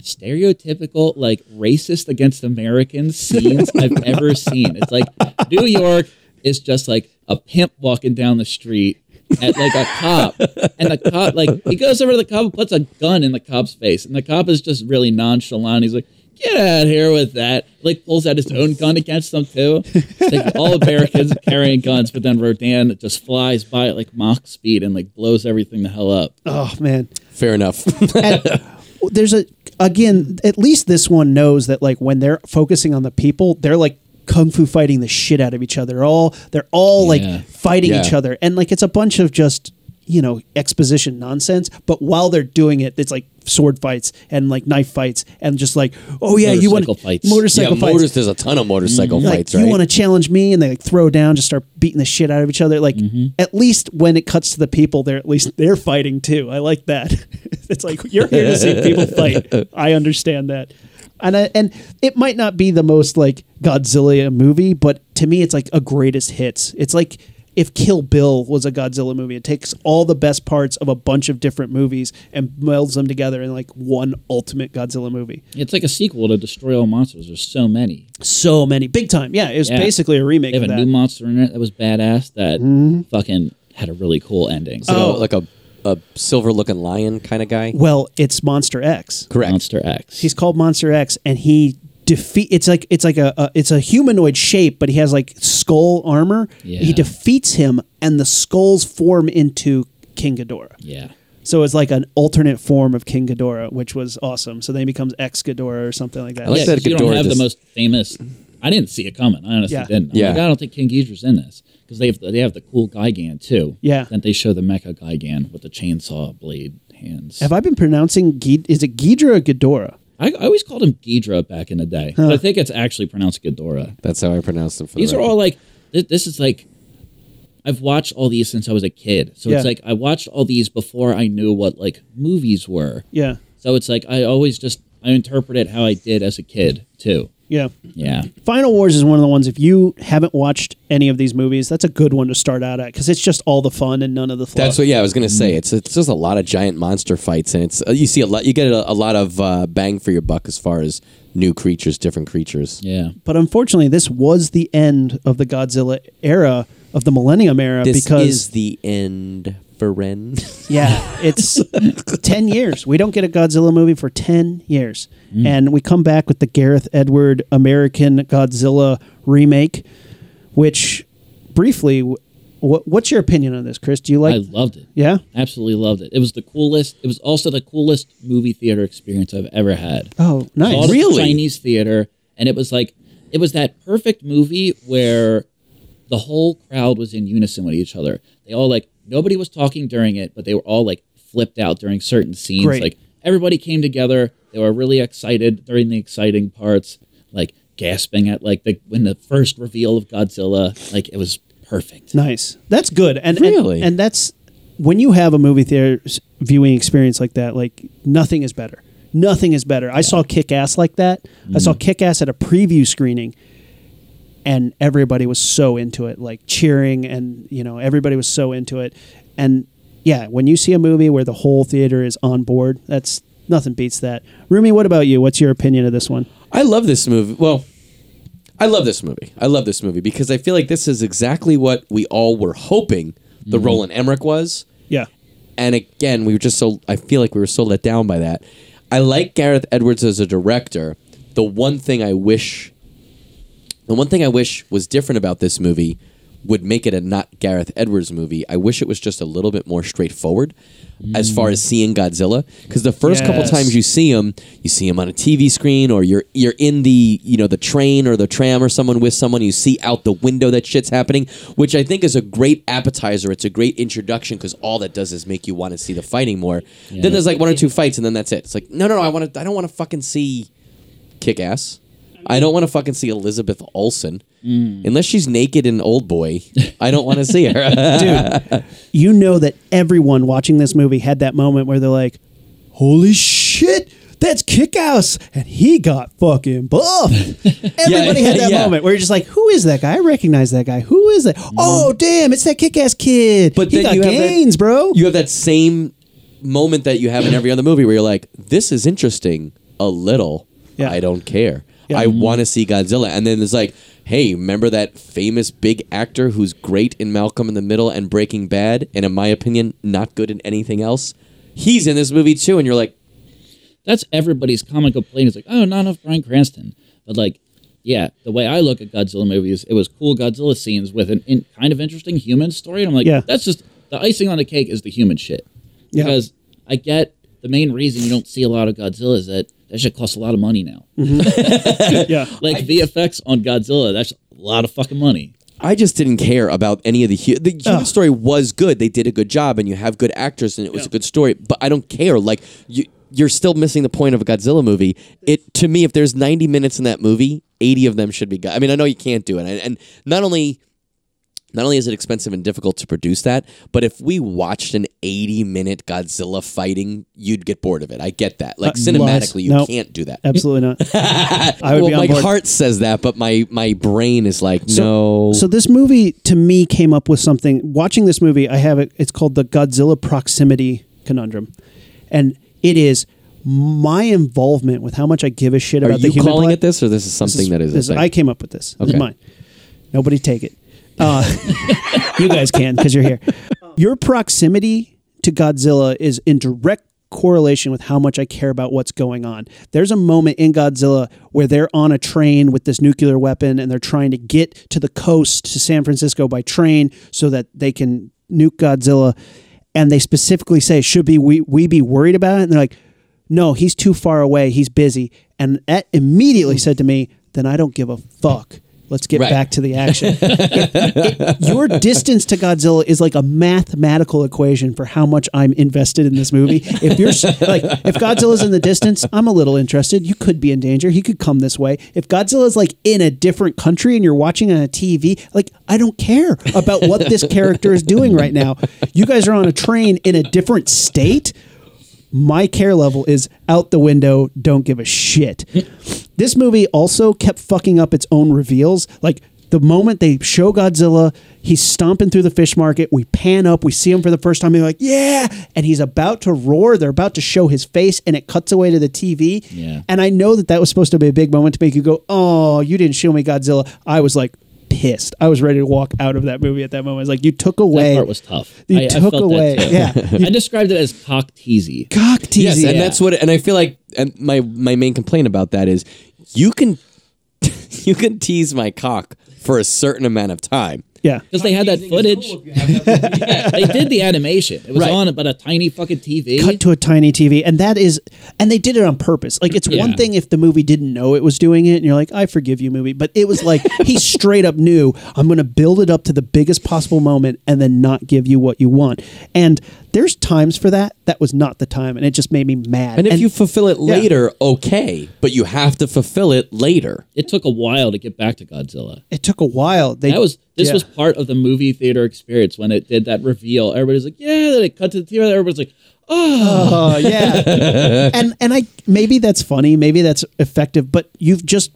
stereotypical, like racist against Americans scenes I've ever seen. It's like New York is just like a pimp walking down the street at like a cop. And the cop like he goes over to the cop and puts a gun in the cop's face. And the cop is just really nonchalant. He's like, Get out of here with that. Like pulls out his own gun against them too. Like all Americans are carrying guns, but then Rodan just flies by at like Mach speed and like blows everything the hell up. Oh man. Fair enough. And there's a again, at least this one knows that like when they're focusing on the people, they're like kung fu fighting the shit out of each other. They're all they're all Yeah. like fighting Yeah. each other. And like it's a bunch of just you know exposition nonsense but while they're doing it it's like sword fights and like knife fights and just like oh yeah you want Motorcycle fights. yeah, motorcycle fights motors. There's a ton of motorcycle like fights, you right? want to challenge me and they like throw down just start beating the shit out of each other like Mm-hmm. at least when it cuts to the people they're at least they're fighting too i like that it's like you're here to see people fight i understand that and I, and it might not be the most like godzilla movie but to me it's like a greatest hits it's like if Kill Bill was a Godzilla movie, it takes all the best parts of a bunch of different movies and melds them together in like one ultimate Godzilla movie. It's like a sequel to Destroy All Monsters. There's so many. So many, big time. Yeah, it was Yeah. basically a remake They have of a that. Mm-hmm. new monster in it that was badass that fucking had a really cool ending. So, Oh. like a, a silver looking lion kind of guy. Well, it's Monster X. Correct. Monster X. He's called Monster X, and he defeat. It's like it's like a, a it's a humanoid shape, but he has like skull armor. Yeah. He defeats him, and the skulls form into King Ghidorah. yeah. So it's like an alternate form of King Ghidorah, which was awesome. So then he becomes ex Ghidorah or something like that. I like yeah, that 'cause you don't Ghidorah have the most famous. I didn't see it coming. I honestly Yeah. didn't. I'm Yeah. like, I don't think King Ghidorah's in this because they have the, they have the cool Gigan too. Yeah. Then they show the Mecha Gigan with the chainsaw blade hands. Have I been pronouncing Ghid- is it Ghidra or Ghidorah? I, I always called him Ghidra back in the day. But I think it's actually pronounced Ghidorah. That's how I pronounced them. For These the are record. all like th- this is like I've watched all these since I was a kid. So Yeah. it's like I watched all these before I knew what like movies were. Yeah, So it's like I always just I interpret it how I did as a kid too. Yeah. Yeah. Final Wars is one of the ones. If you haven't watched any of these movies, that's a good one to start out at because it's just all the fun and none of the fluff. That's what. Yeah, I was gonna say it's it's just a lot of giant monster fights, and it's uh, you see a lot. You get a, a lot of uh, bang for your buck as far as new creatures, different creatures. Yeah. But unfortunately, this was the end of the Godzilla era of the Millennium era This because is the end, for Ren. yeah, it's ten years. We don't get a Godzilla movie for ten years, Mm. and we come back with the Gareth Edward American Godzilla remake, which briefly, wh- what's your opinion on this, Chris? Do you like? I loved it. yeah. Absolutely loved it. It was the coolest. It was also the coolest movie theater experience I've ever had. Oh, nice. Saw it at the Really? Chinese theater, and it was like it was that perfect movie where the whole crowd was in unison with each other. They all like nobody was talking during it, but they were all like flipped out during certain scenes. Great. Like everybody came together. They were really excited during the exciting parts, like gasping at like the when the first reveal of Godzilla. Like it was perfect. Nice. That's good. And and- Really? and, that's when you have a movie theater viewing experience like that. Like nothing is better. Nothing is better. I saw Kick Ass like that. I saw mm-hmm. Kick Ass at a preview screening, and everybody was so into it, like cheering, and you know everybody was so into it. And yeah, when you see a movie where the whole theater is on board, that's nothing beats that. Rumi, what about you? What's your opinion of this one? I love this movie. Well, I love this movie. I love this movie because I feel like this is exactly what we all were hoping the mm-hmm. Roland Emmerich was. Yeah, And again, we were just so I feel like we were so let down by that. I like Gareth Edwards as a director. The one thing I wish the one thing I wish was different about this movie would make it a not Gareth Edwards movie. I wish it was just a little bit more straightforward as far as seeing Godzilla because the first couple times you see him, you see him on a TV screen or you're you're in the, you know, the train or the tram or someone with someone you see out the window that shit's happening, which I think is a great appetizer. It's a great introduction because all that does is make you want to see the fighting more. Then there's like one or two fights and then that's it. It's like, no, no, no, I want to I don't want to fucking see kick ass. I don't want to fucking see Elizabeth Olsen. Mm. Unless she's naked in Old Boy, I don't want to see her. Dude, you know that everyone watching this movie had that moment where they're like, "Holy shit, that's Kick-Ass, and he got fucking buff." Everybody had that yeah. moment where you're just like, "Who is that guy? I recognize that guy. Who is that? Mm. Oh, damn, it's that Kick-Ass kid." But he got you have that- gains, bro. you have that same moment that you have in every other movie where you're like, this is interesting a little. Yeah. I don't care. Yeah. I want to see Godzilla. And then it's like, hey, remember that famous big actor who's great in Malcolm in the Middle and Breaking Bad, and in my opinion, not good in anything else? He's in this movie too, and you're like, That's everybody's common complaint. It's like, oh, not enough Bryan Cranston. But like, yeah, the way I look at Godzilla movies, it was cool Godzilla scenes with an in, kind of interesting human story, and I'm like, Yeah. that's just the icing on the cake is the human shit. Yeah. Because I get the main reason you don't see a lot of Godzilla is that that shit costs a lot of money now. Mm-hmm. yeah, Like VFX on Godzilla, that's a lot of fucking money. I just didn't care about any of the hu- the human Ugh. story was good. They did a good job, and you have good actors, and it was a good story. But I don't care. Like you, you're still missing the point of a Godzilla movie. It to me, if there's 90 minutes in that movie, 80 of them should be. Go- I mean, I know you can't do it, and, and not only. Not only is it expensive and difficult to produce that, but if we watched an 80 minute Godzilla fighting, you'd get bored of it. I get that. Like Uh, cinematically, you. Nope. can't do that. absolutely not. I would well, be on my board. heart says that, but my my brain is like, So, no. So this movie to me came up with something. Watching this movie, I have it. It's called the Godzilla proximity conundrum, and it is my involvement with how much I give a shit Are about the you human. calling it this, or this is something This that is? this? I came up with this. This Okay. is mine. Nobody take it. Uh, you guys can because you're here. Your proximity to Godzilla is in direct correlation with how much I care about what's going on. There's a moment in Godzilla where they're on a train with this nuclear weapon and they're trying to get to the coast to San Francisco by train so that they can nuke Godzilla. And they specifically say, should be we, we be worried about it? And they're like, no, he's too far away. He's busy. And that immediately said to me, then I don't give a fuck. Let's get Right. back to the action. It- it- your distance to Godzilla is like a mathematical equation for how much I'm invested in this movie. If you're like, if Godzilla's in the distance, I'm a little interested. You could be in danger. He could come this way. If Godzilla's like in a different country and you're watching on a TV, like I don't care about what this character is doing right now. You guys are on a train in a different state my care level is out the window. Don't give a shit. this movie also kept fucking up its own reveals. Like the moment they show Godzilla, he's stomping through the fish market. We pan up, we see him for the first time. They're like, "Yeah!" And he's about to roar. They're about to show his face, and it cuts away to the TV. Yeah. And I know that that was supposed to be a big moment to make you go, "Oh, you didn't show me Godzilla." I was like pissed. I was ready to walk out of that movie at that moment. It's like you took away. That part was tough. You I, I took that away. Yeah. I described it as cock teasy. Cock teasy. yes, and yeah. that's what. And I feel like, and my my main complaint about that is, you can you can tease my cock for a certain amount of time. Yeah. Because they had that footage. they did the animation. It was Right. on but a tiny fucking TV. cut to a tiny TV, and that is, and they did it on purpose. Like it's one thing if the movie didn't know it was doing it, and you're like, I forgive you, movie, but it was like he straight up knew I'm going to build it up to the biggest possible moment, and then not give you what you want. And there's times for that. That was not the time, and it just made me mad. And if you fulfill it Yeah. later, okay, but you have to fulfill it later. it took a while to get back to Godzilla. it took a while. They, That was this yeah. was part of the movie theater experience when it did that reveal. Everybody's like, yeah. Then it cut to the theater. Everybody's like, oh. Oh yeah, and and I maybe that's funny, maybe that's effective, but you've just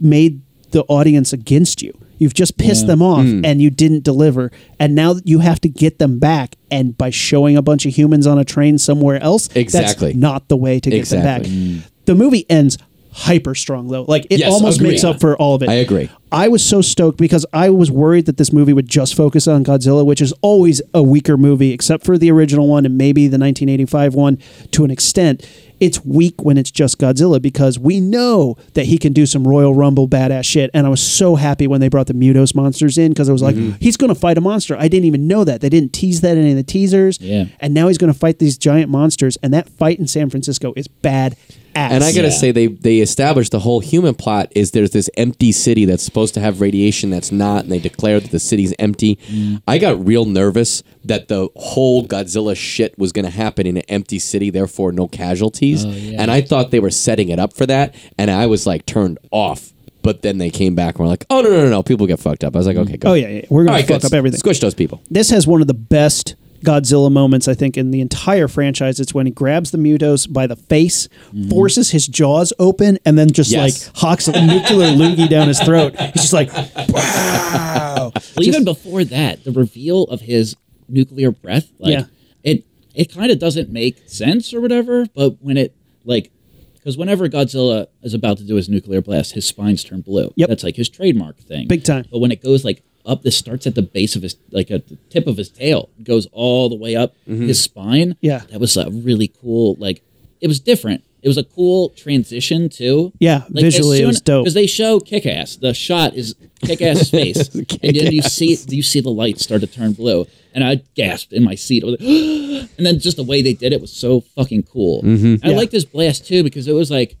made the audience against you. You've just pissed Yeah. them off, hmm. and you didn't deliver, and now you have to get them back. And by showing a bunch of humans on a train somewhere else, Exactly. that's not the way to get Exactly. them back. Hmm. The movie ends hyper strong though, like it Yes, almost agreed. makes up for all of it. I agree. I was so stoked because I was worried that this movie would just focus on Godzilla, which is always a weaker movie, except for the original one and maybe the 1985 one to an extent. it's weak when it's just Godzilla because we know that he can do some Royal Rumble badass shit. And I was so happy when they brought the Mutos monsters in because I was like, Mm-hmm. he's going to fight a monster. I didn't even know that. They didn't tease that in any of the teasers. Yeah. And now he's going to fight these giant monsters. And that fight in San Francisco is bad ass. And I gotta Yeah. say, they they established the whole human plot is there's this empty city that's supposed to have radiation that's not, and they declare that the city's empty. Mm. I got real nervous that the whole Godzilla shit was gonna happen in an empty city, therefore no casualties. Oh, yeah. And I thought they were setting it up for that, and I was like turned off. But then they came back and were like, "Oh no, no, no, no! People get fucked up." I was like, "Okay, good. Oh, yeah, yeah. We're gonna right, fuck good. up everything. Squish those people." this has one of the best Godzilla moments I think in the entire franchise. It's when he grabs the Mutos by the face, mm-hmm. forces his jaws open, and then just Yes. like hawks a nuclear loogie down his throat. He's just like, wow. Well, even before that, the reveal of his nuclear breath, like Yeah. it, it kind of doesn't make sense or whatever. But when it like, because whenever Godzilla is about to do his nuclear blast, his spines turn blue. Yep. that's like his trademark thing, Big time. But when it goes like up, this starts at the base of his, like at the tip of his tail, goes all the way up his spine. Mm-hmm. Yeah. that was a really cool. Like it was different. It was a cool transition too. Yeah, visually it was dope. because they show kick ass. The shot is kick ass face, and then you see you see the lights start to turn blue, and I gasped in my seat. I like, and then just the way they did it was so fucking cool. Mm-hmm. I Yeah. liked this blast too because it was like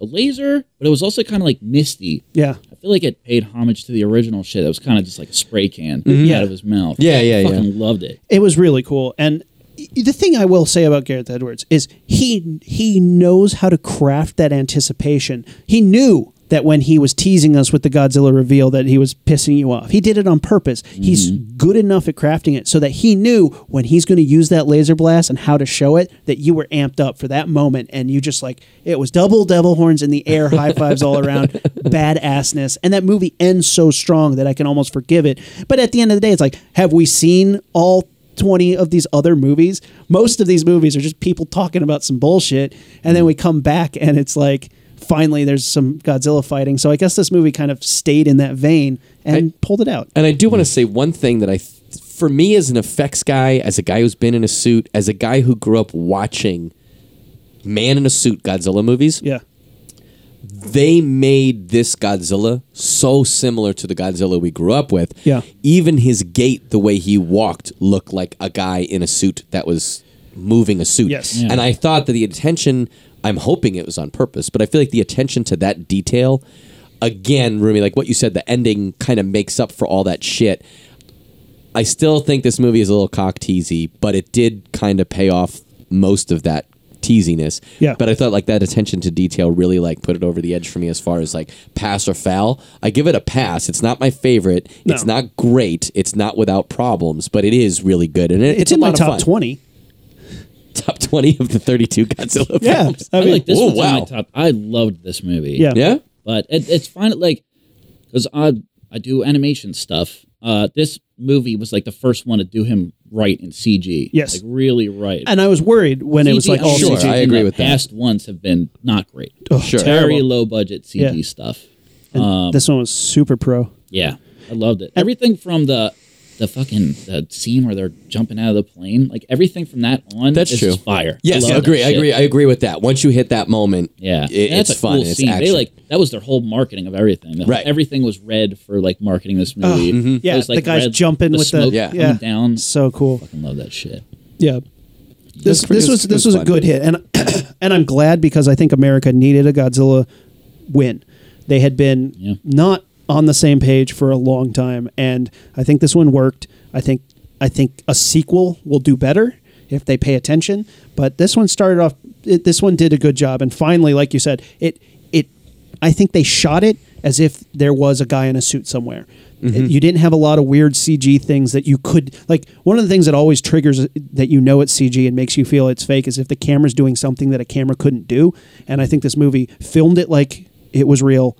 a laser, but it was also kind of like misty. Yeah. I feel like it paid homage to the original shit. It was kind of just like a spray can Yeah. out of his mouth. Mm-hmm. Yeah, yeah, I yeah. fucking loved it. It was really cool. And y- the thing I will say about Gareth Edwards is he he knows how to craft that anticipation. He knew that when he was teasing us with the Godzilla reveal that he was pissing you off. He did it on purpose. He's mm-hmm. good enough at crafting it so that he knew when he's going to use that laser blast and how to show it that you were amped up for that moment and you just like it was double devil horns in the air, high fives all around, badassness. And that movie ends so strong that I can almost forgive it. But at the end of the day it's like have we seen all 20 of these other movies. Most of these movies are just people talking about some bullshit. And then we come back and it's like, finally, there's some Godzilla fighting. So I guess this movie kind of stayed in that vein and pulled it out. And I do want to say one thing that I, th- for me as an effects guy, as a guy who's been in a suit, as a guy who grew up watching man in a suit Godzilla movies, Yeah. they made this Godzilla so similar to the Godzilla we grew up with. Yeah. Even his gait, the way he walked, looked like a guy in a suit that was moving a suit. Yes. Yeah. And I thought that the attention, I'm hoping it was on purpose, but I feel like the attention to that detail, again, Rumi, like what you said, the ending kind of makes up for all that shit. I still think this movie is a little cock teasy, but it did kind of pay off most of that teasiness. Yeah. But I thought like that attention to detail really like put it over the edge for me as far as like pass or foul. I give it a pass. It's not my favorite. It's not great. It's not without problems, but it is really good. And it, It's, it's, in a my of top fun. 20. Top 20 of the 32 Godzilla Yeah. films. I I, mean, like this oh, one's in wow. my top. I loved this movie. Yeah. Yeah? but it, it's fine. Like, because I I do animation stuff. Uh, this movie was like the first one to do him right in CG. Yes. like really right. And I was worried when it was like all Sure, CG. I agree the with that. Past ones have been not great. Oh, Sure. Very terrible. low budget CG Yeah. stuff. And this one was super pro. Yeah, I loved it. Everything from the the fucking the scene where they're jumping out of the plane, like everything from that on, That's is true. just fire. Yes, I I agree. I agree. I agree with that. Once you hit that moment, Yeah, it, that's it's a fun. cool and it's scene. action. They like that was their whole marketing of everything. The- Right. everything was red for like marketing this movie. Mm-hmm. Yeah, It was, the guy's jumping the with the- smoke Yeah. yeah. down. So cool. Fucking love that shit. Yeah. This, pretty- this was was- this was was a good hit, and and I'm glad because I think America needed a Godzilla win. They had been Yeah. not on the same page for a long time, and I think this one worked. I think I think a sequel will do better if they pay attention. But this one started off. It, this one did a good job, and finally, like you said, it it. I think they shot it as if there was a guy in a suit somewhere. Mm-hmm. You didn't have a lot of weird CG things that you could like. One of the things that always triggers that you know it's CG and makes you feel it's fake is if the camera's doing something that a camera couldn't do. And I think this movie filmed it like it was real,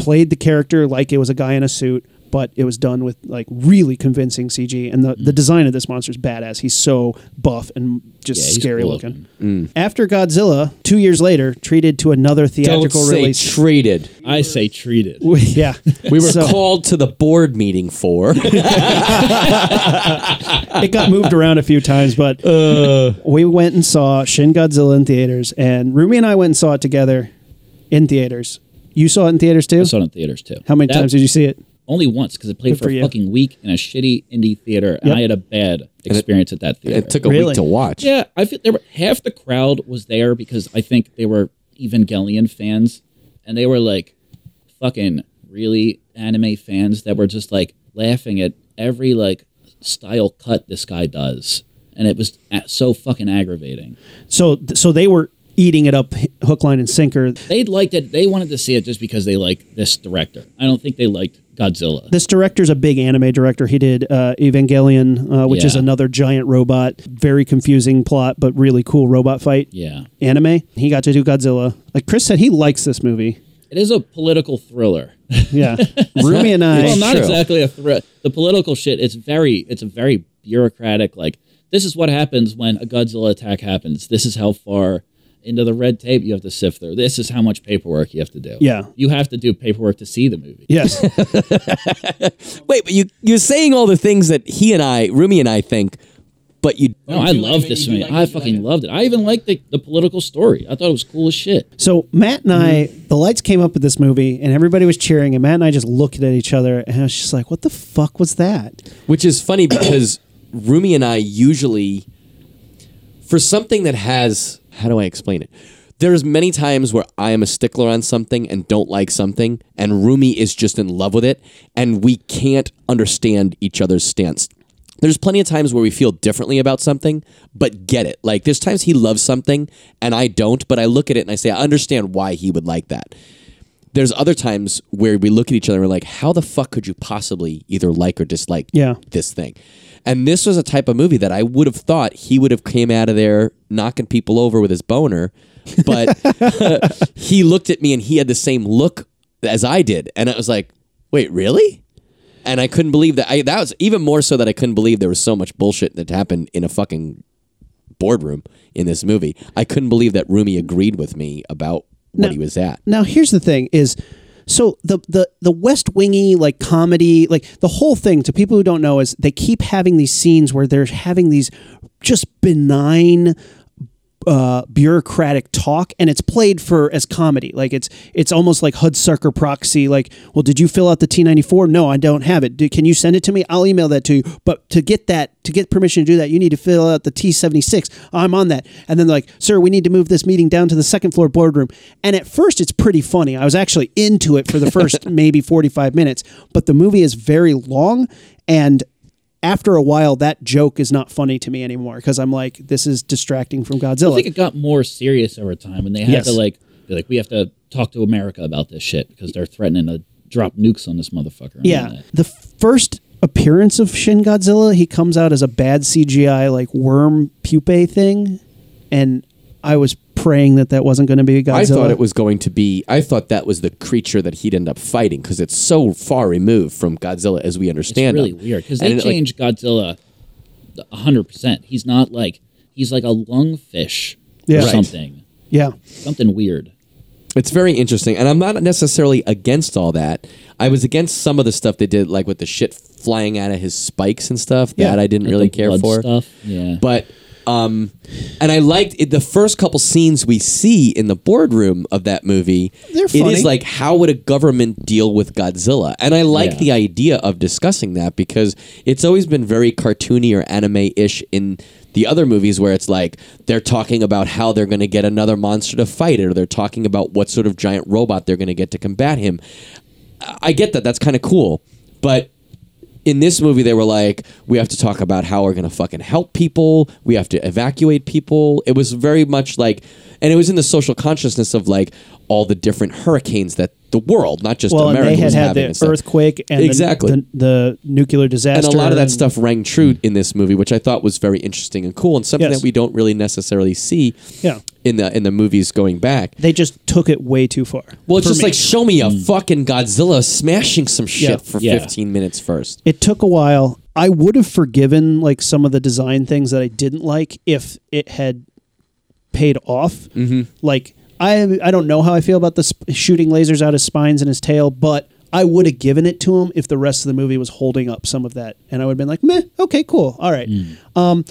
played the character like it was a guy in a suit, but it was done with like really convincing CG. And the, the design of this monster is badass. He's so buff and just Yeah, scary cool looking. Mm. After Godzilla, two years later, treated to another Don't theatrical say release. treated. I say treated. yeah, We were So- called to the board meeting for. it got moved around a few times, but we went and saw Shin Godzilla in theaters, and Rumi and I went and saw it together in theaters. You saw it in theaters too. I saw it in theaters too. How many That- times did you see it? Only once because it played Good for, for a fucking week in a shitty indie theater, and I had a bad experience at that theater. it took a Really? week to watch. Yeah, I feel there were half the crowd was there because I think they were Evangelion fans, and they were like fucking really anime fans that were just like laughing at every like style cut this guy does, and it was so fucking aggravating. So, so they were eating it up, hook, line, and sinker. They liked it. They wanted to see it just because they like this director. I don't think they liked Godzilla. This director's a big anime director. He did uh, Evangelion, uh, which is another giant robot, very confusing plot, but really cool robot fight yeah, anime. He got to do Godzilla. Like Chris said, he likes this movie. it is a political thriller. Yeah, Rumi and I. well, not true. exactly a threat. The political shit. It's very. It's a very bureaucratic. Like this is what happens when a Godzilla attack happens. This is how far into the red tape you have to sift through. This is how much paperwork you have to do. Yeah. you have to do paperwork to see the movie. Yes, Wait, but you you're saying all the things that he and I, Rumi and I think, but you No, I love this movie. I fucking loved it. I even liked the, the political story. I thought it was cool as shit. So Matt and I, mm-hmm. the lights came up at this movie, and everybody was cheering, and Matt and I just looked at each other, and I was just like, "What the fuck was that?" Which is funny because Rumi and I usually, for something that has, how do I explain it? There's many times where I am a stickler on something and don't like something, and Rumi is just in love with it, and we can't understand each other's stance. There's plenty of times where we feel differently about something, but get it. Like there's times he loves something and I don't, but I look at it and I say, I understand why he would like that there's other times where we look at each other and we're like, how the fuck could you possibly either like or dislike Yeah. this thing? And this was a type of movie that I would have thought he would have came out of there knocking people over with his boner, but he looked at me and he had the same look as I did, and I was like, wait, really? And I couldn't believe that. I that was even more so that I couldn't believe there was so much bullshit that happened in a fucking boardroom in this movie. I couldn't believe that Rumi agreed with me about what he was at. Now here's the thing: is so the the the West Wingy like comedy, like the whole thing. To people who don't know, is they keep having these scenes where they're having these just benign uh, bureaucratic talk, and it's played for as comedy. Like it's it's almost like Hudsucker Proxy. Like, well, did you fill out the T ninety four? No, I don't have it. Do, can you send it to me? I'll email that to you. But to get that, to get permission to do that, you need to fill out the T seventy six. I'm on that. And then like, sir, we need to move this meeting down to the second floor boardroom. And at first, it's pretty funny. I was actually into it for the first maybe forty five minutes, but the movie is very long and after a while, that joke is not funny to me anymore because I'm like, this is distracting from Godzilla. I think it got more serious over time when they had Yes. to like be like we have to talk to America about this shit because they're threatening to drop nukes on this motherfucker. yeah, the first appearance of Shin Godzilla, he comes out as a bad CGI like worm pupae thing, and I was praying that that wasn't going to be Godzilla. I thought it was going to be. I thought that was the creature that he'd end up fighting because it's so far removed from Godzilla as we understand. It's really him. weird because And they it, like, changed Godzilla hundred percent. He's not like he's like a lungfish Yeah. or Right. something. Yeah, Something weird. It's very interesting, and I'm not necessarily against all that. I was against some of the stuff they did, like with the shit flying out of his spikes and stuff. Yeah. That I didn't Like really the care blood for. Stuff. Yeah. But um, and I liked it, the first couple scenes we see in the boardroom of that movie. They're funny. is like how would a government deal with Godzilla? And I like Yeah. the idea of discussing that because it's always been very cartoony or anime-ish in the other movies where it's like they're talking about how they're going to get another monster to fight it or they're talking about what sort of giant robot they're going to get to combat him. I get that. That's kind of cool. But in this movie, they were like, we have to talk about how we're going to fucking help people. We have to evacuate people. It was very much like, and it was in the social consciousness of like all the different hurricanes that the world, not just well, and America. they had was had the and earthquake and the- Exactly. the, the nuclear disaster, and a lot of that and- stuff rang true in this movie, which I thought was very interesting and cool, and something Yes. that we don't really necessarily see Yeah. in the in the movies going back. They just took it way too far. Well, it's just me. like show me a fucking Godzilla smashing some shit Yeah. for Yeah. 15 minutes first. it took a while. I would have forgiven like some of the design things that I didn't like if it had paid off. Mm-hmm. Like I, I don't know how I feel about the sp- shooting lasers out his spines and his tail, but I would have given it to him if the rest of the movie was holding up some of that, and I would have been like, meh, okay, cool, all right. Um,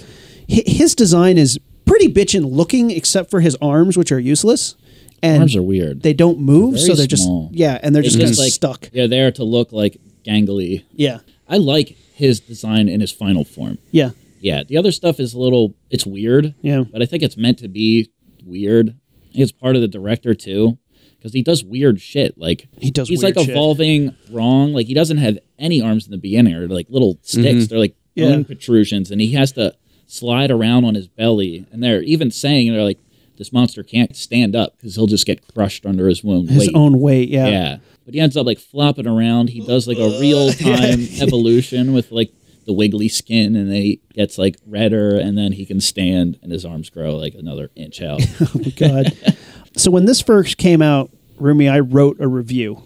hi- his design is pretty bitchin' looking, except for his arms, which are useless. And Arms are weird. They don't move, They're so they're small. just yeah, and they're just, kind of like stuck. They're there to look like gangly. Yeah, I like his design in his final form. yeah, Yeah, the other stuff is a little. It's weird. Yeah. but I think it's meant to be weird. It's part of the director too, because he does weird shit. Like He does He's like shit. evolving wrong. Like he doesn't have any arms in the beginning, or like little mm-hmm. sticks. They're like Yeah. bone protrusions, and he has to slide around on his belly. And they're even saying they're like, this monster can't stand up because he'll just get crushed under his own his weight. own weight. Yeah, Yeah. But he ends up like flopping around. He does like a real time evolution with like the wiggly skin and then he gets like redder and then he can stand and his arms grow like another inch out. oh God. so when this first came out, Rumi, I wrote a review.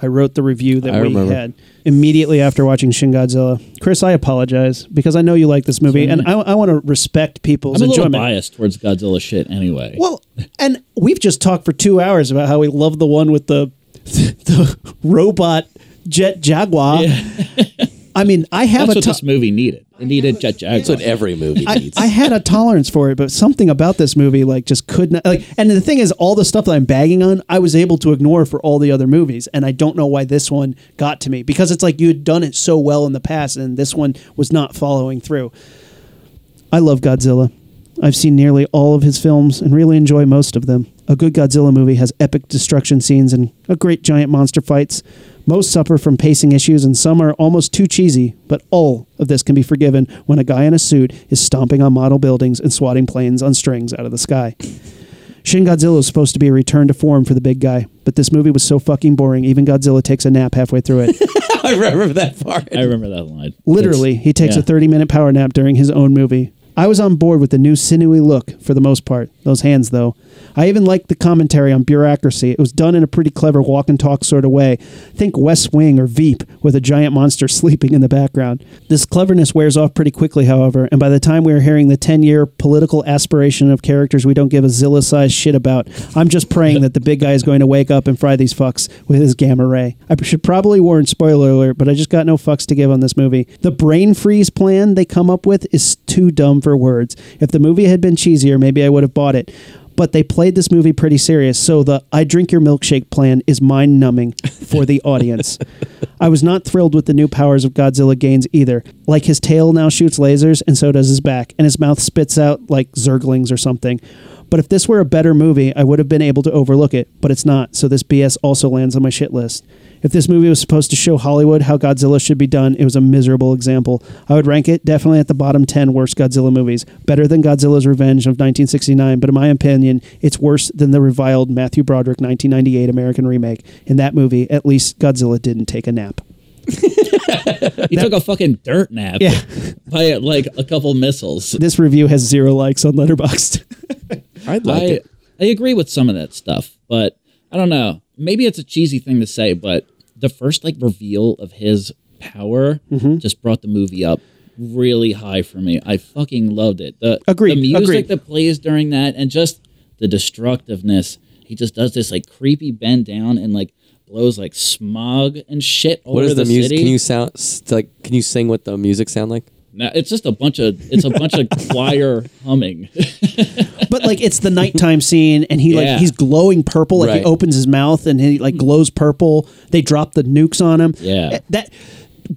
I wrote the review that I we remember. had immediately after watching Shin Godzilla. Chris, I apologize because I know you like this movie, and I, I want to respect people's I'm a little enjoyment. biased towards Godzilla shit anyway. Well, and we've just talked for two hours about how we love the one with the the robot jet jaguar. I mean, I have That's a what to- this movie needed. It needed Jet Jaguar. That's what every movie I, needs. I had a tolerance for it, but something about this movie like just could not like. And the thing is, all the stuff that I'm bagging on, I was able to ignore for all the other movies, and I don't know why this one got to me because it's like you had done it so well in the past, and this one was not following through. I love Godzilla. I've seen nearly all of his films and really enjoy most of them. A good Godzilla movie has epic destruction scenes and a great giant monster fights. Most suffer from pacing issues and some are almost too cheesy, but all of this can be forgiven when a guy in a suit is stomping on model buildings and swatting planes on strings out of the sky. Shin Godzilla was supposed to be a return to form for the big guy, but this movie was so fucking boring, even Godzilla takes a nap halfway through it. I remember that part. I remember that line. Literally, It's- he takes yeah. a 30 minute power nap during his own movie. I was on board with the new sinewy look for the most part. Those hands, though. I even liked the commentary on bureaucracy. It was done in a pretty clever walk and talk sort of way. Think West Wing or Veep with a giant monster sleeping in the background. This cleverness wears off pretty quickly, however, and by the time we are hearing the 10 year political aspiration of characters we don't give a Zilla sized shit about, I'm just praying that the big guy is going to wake up and fry these fucks with his gamma ray. I should probably warn spoiler alert, but I just got no fucks to give on this movie. The brain freeze plan they come up with is too dumb for words. If the movie had been cheesier, maybe I would have bought it. But they played this movie pretty serious, so the I drink your milkshake plan is mind numbing for the audience. I was not thrilled with the new powers of Godzilla gains either. Like his tail now shoots lasers, and so does his back, and his mouth spits out like zerglings or something. But if this were a better movie, I would have been able to overlook it, but it's not, so this BS also lands on my shit list. If this movie was supposed to show Hollywood how Godzilla should be done, it was a miserable example. I would rank it definitely at the bottom 10 worst Godzilla movies. Better than Godzilla's Revenge of 1969, but in my opinion, it's worse than the reviled Matthew Broderick 1998 American remake. In that movie, at least Godzilla didn't take a nap. He took a fucking dirt nap Yeah. by like a couple missiles. This review has zero likes on Letterboxd. I'd like I it. I agree with some of that stuff, but I don't know. Maybe it's a cheesy thing to say, but the first like reveal of his power Mm-hmm. just brought the movie up really high for me. I fucking loved it. The Agreed, the music agreed. that plays during that and just the destructiveness. He just does this like creepy bend down and like blows like smog and shit What over is the, the, music? city. Can you sound like? Can you sing what the music sound like? No, it's just a bunch of it's a bunch of choir humming. but like it's the nighttime scene and he like he's glowing purple like Right. he opens his mouth and he like glows purple they drop the nukes on him Yeah. That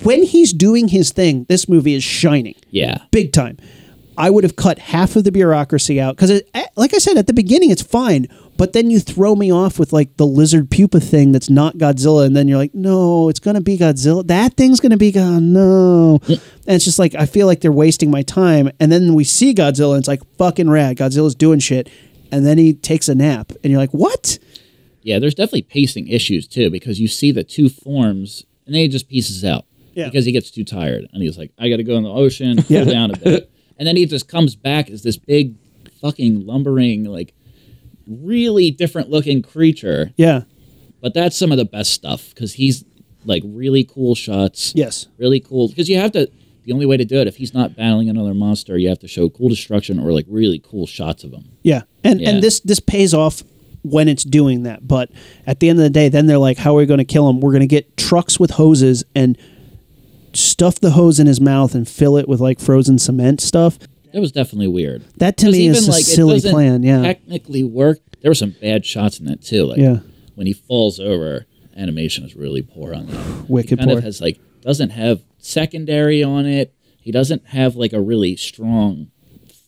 when he's doing his thing this movie is shining Yeah. big time i would have cut half of the bureaucracy out because eh, like i said at the beginning it's fine but then you throw me off with like the lizard pupa thing that's not godzilla and then you're like no it's gonna be godzilla. That thing's gonna be god no. And it's just like i feel like they're wasting my time and then we see godzilla and it's like fucking rad godzilla's doing shit. And then he takes a nap and you're like what? Yeah, there's definitely pacing issues too because you see the two forms and then he just pieces out Yeah. because he gets too tired and he's like, I got to go in the ocean, cool Yeah. down a bit, and then he just comes back as this big, fucking lumbering, like really different looking creature. Yeah. But that's some of the best stuff because he's like really cool shots. Yes. really cool because you have to. The only way to do it if he's not battling another monster, you have to show cool destruction or like really cool shots of him. Yeah. And Yeah. and this this pays off when it's doing that. But at the end of the day, then they're like, how are we going to kill him? We're going to get trucks with hoses and stuff the hose in his mouth and fill it with like frozen cement stuff. That was definitely weird. That to me is a it silly plan. Yeah. technically work. There were some bad shots in that too. Like Yeah. when he falls over, animation is really poor on that. Wicked he kind poor. of has like doesn't have secondary on it. He doesn't have like a really strong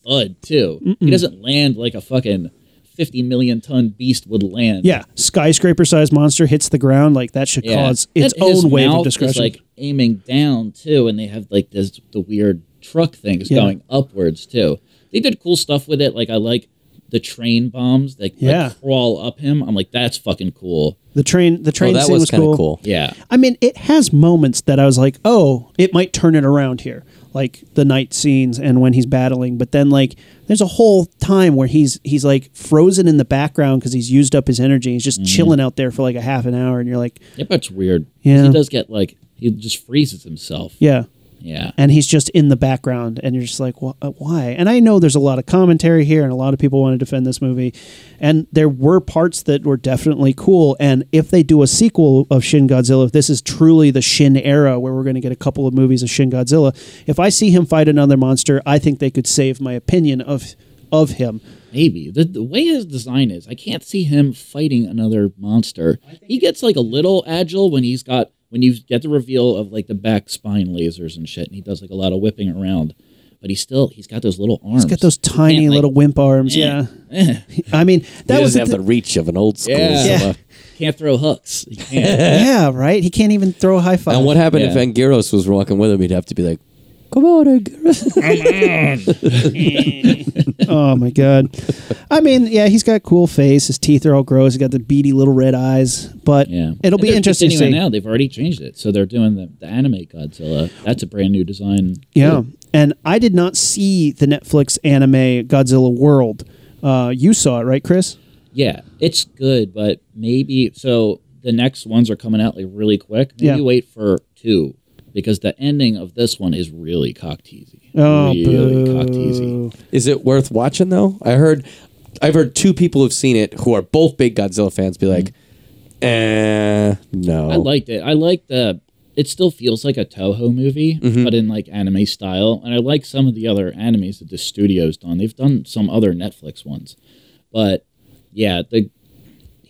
thud too. He doesn't land like a fucking fifty million ton beast would land. yeah. Skyscraper sized monster hits the ground. Like that should cause its And his own wave of mouth is, like aiming down too, and they have like this the weird truck things Yeah. going upwards too. They did cool stuff with it. Like I like the train bombs that Yeah. like, crawl up him. I'm like, that's fucking cool. the train the Oh, train that scene was was, kind cool. of cool. Yeah. I mean, it has moments that I was like, oh, it might turn it around here, like the night scenes and when he's battling. But then, like, there's a whole time where he's he's like frozen in the background because he's used up his energy. He's just Mm-hmm. chilling out there for like a half an hour, and you're like, Yep, that's weird. Yeah. He does get like he just freezes himself. yeah. Yeah. And he's just in the background, and you're just like, uh, why? And I know there's a lot of commentary here, and a lot of people want to defend this movie. And there were parts that were definitely cool. And if they do a sequel of Shin Godzilla, if this is truly the Shin era where we're going to get a couple of movies of Shin Godzilla, if I see him fight another monster, I think they could save my opinion of of him. Maybe the, the way his design is, I can't see him fighting another monster. He gets like a little agile when he's got when you get the reveal of like the back spine lasers and shit, and he does like a lot of whipping around. But he's still he's got those little arms. He's got those tiny like, little wimp arms. eh, Yeah. eh. I mean, that he was doesn't the have the reach of an old school. Yeah. Yeah. Can't throw hooks. He can't. yeah, right. He can't even throw a high five. And what happened if Yeah. Anguirus was walking with him? He'd have to be like, "Come on, Anguirus." Oh my god! I mean, yeah, he's got a cool face. His teeth are all gross. He's got the beady little red eyes. But Yeah, it'll And be interesting to see. continuing Now they've already changed it, so they're doing the, the anime Godzilla. That's a brand new design. Yeah, too. and I did not see the Netflix anime Godzilla World. Uh, you saw it, right, Chris? yeah, it's good, but maybe so. The next ones are coming out like really quick. Maybe Yeah. wait for two because the ending of this one is really cock teasy. Oh, really cock boo. teasy. Is it worth watching though? I heard, I've heard two people who've seen it who are both big Godzilla fans be like, "Eh, no." I liked it. I like the. It still feels like a Toho movie, Mm-hmm. but in like anime style. And I like some of the other animes that the studio's done. They've done some other Netflix ones, but yeah, the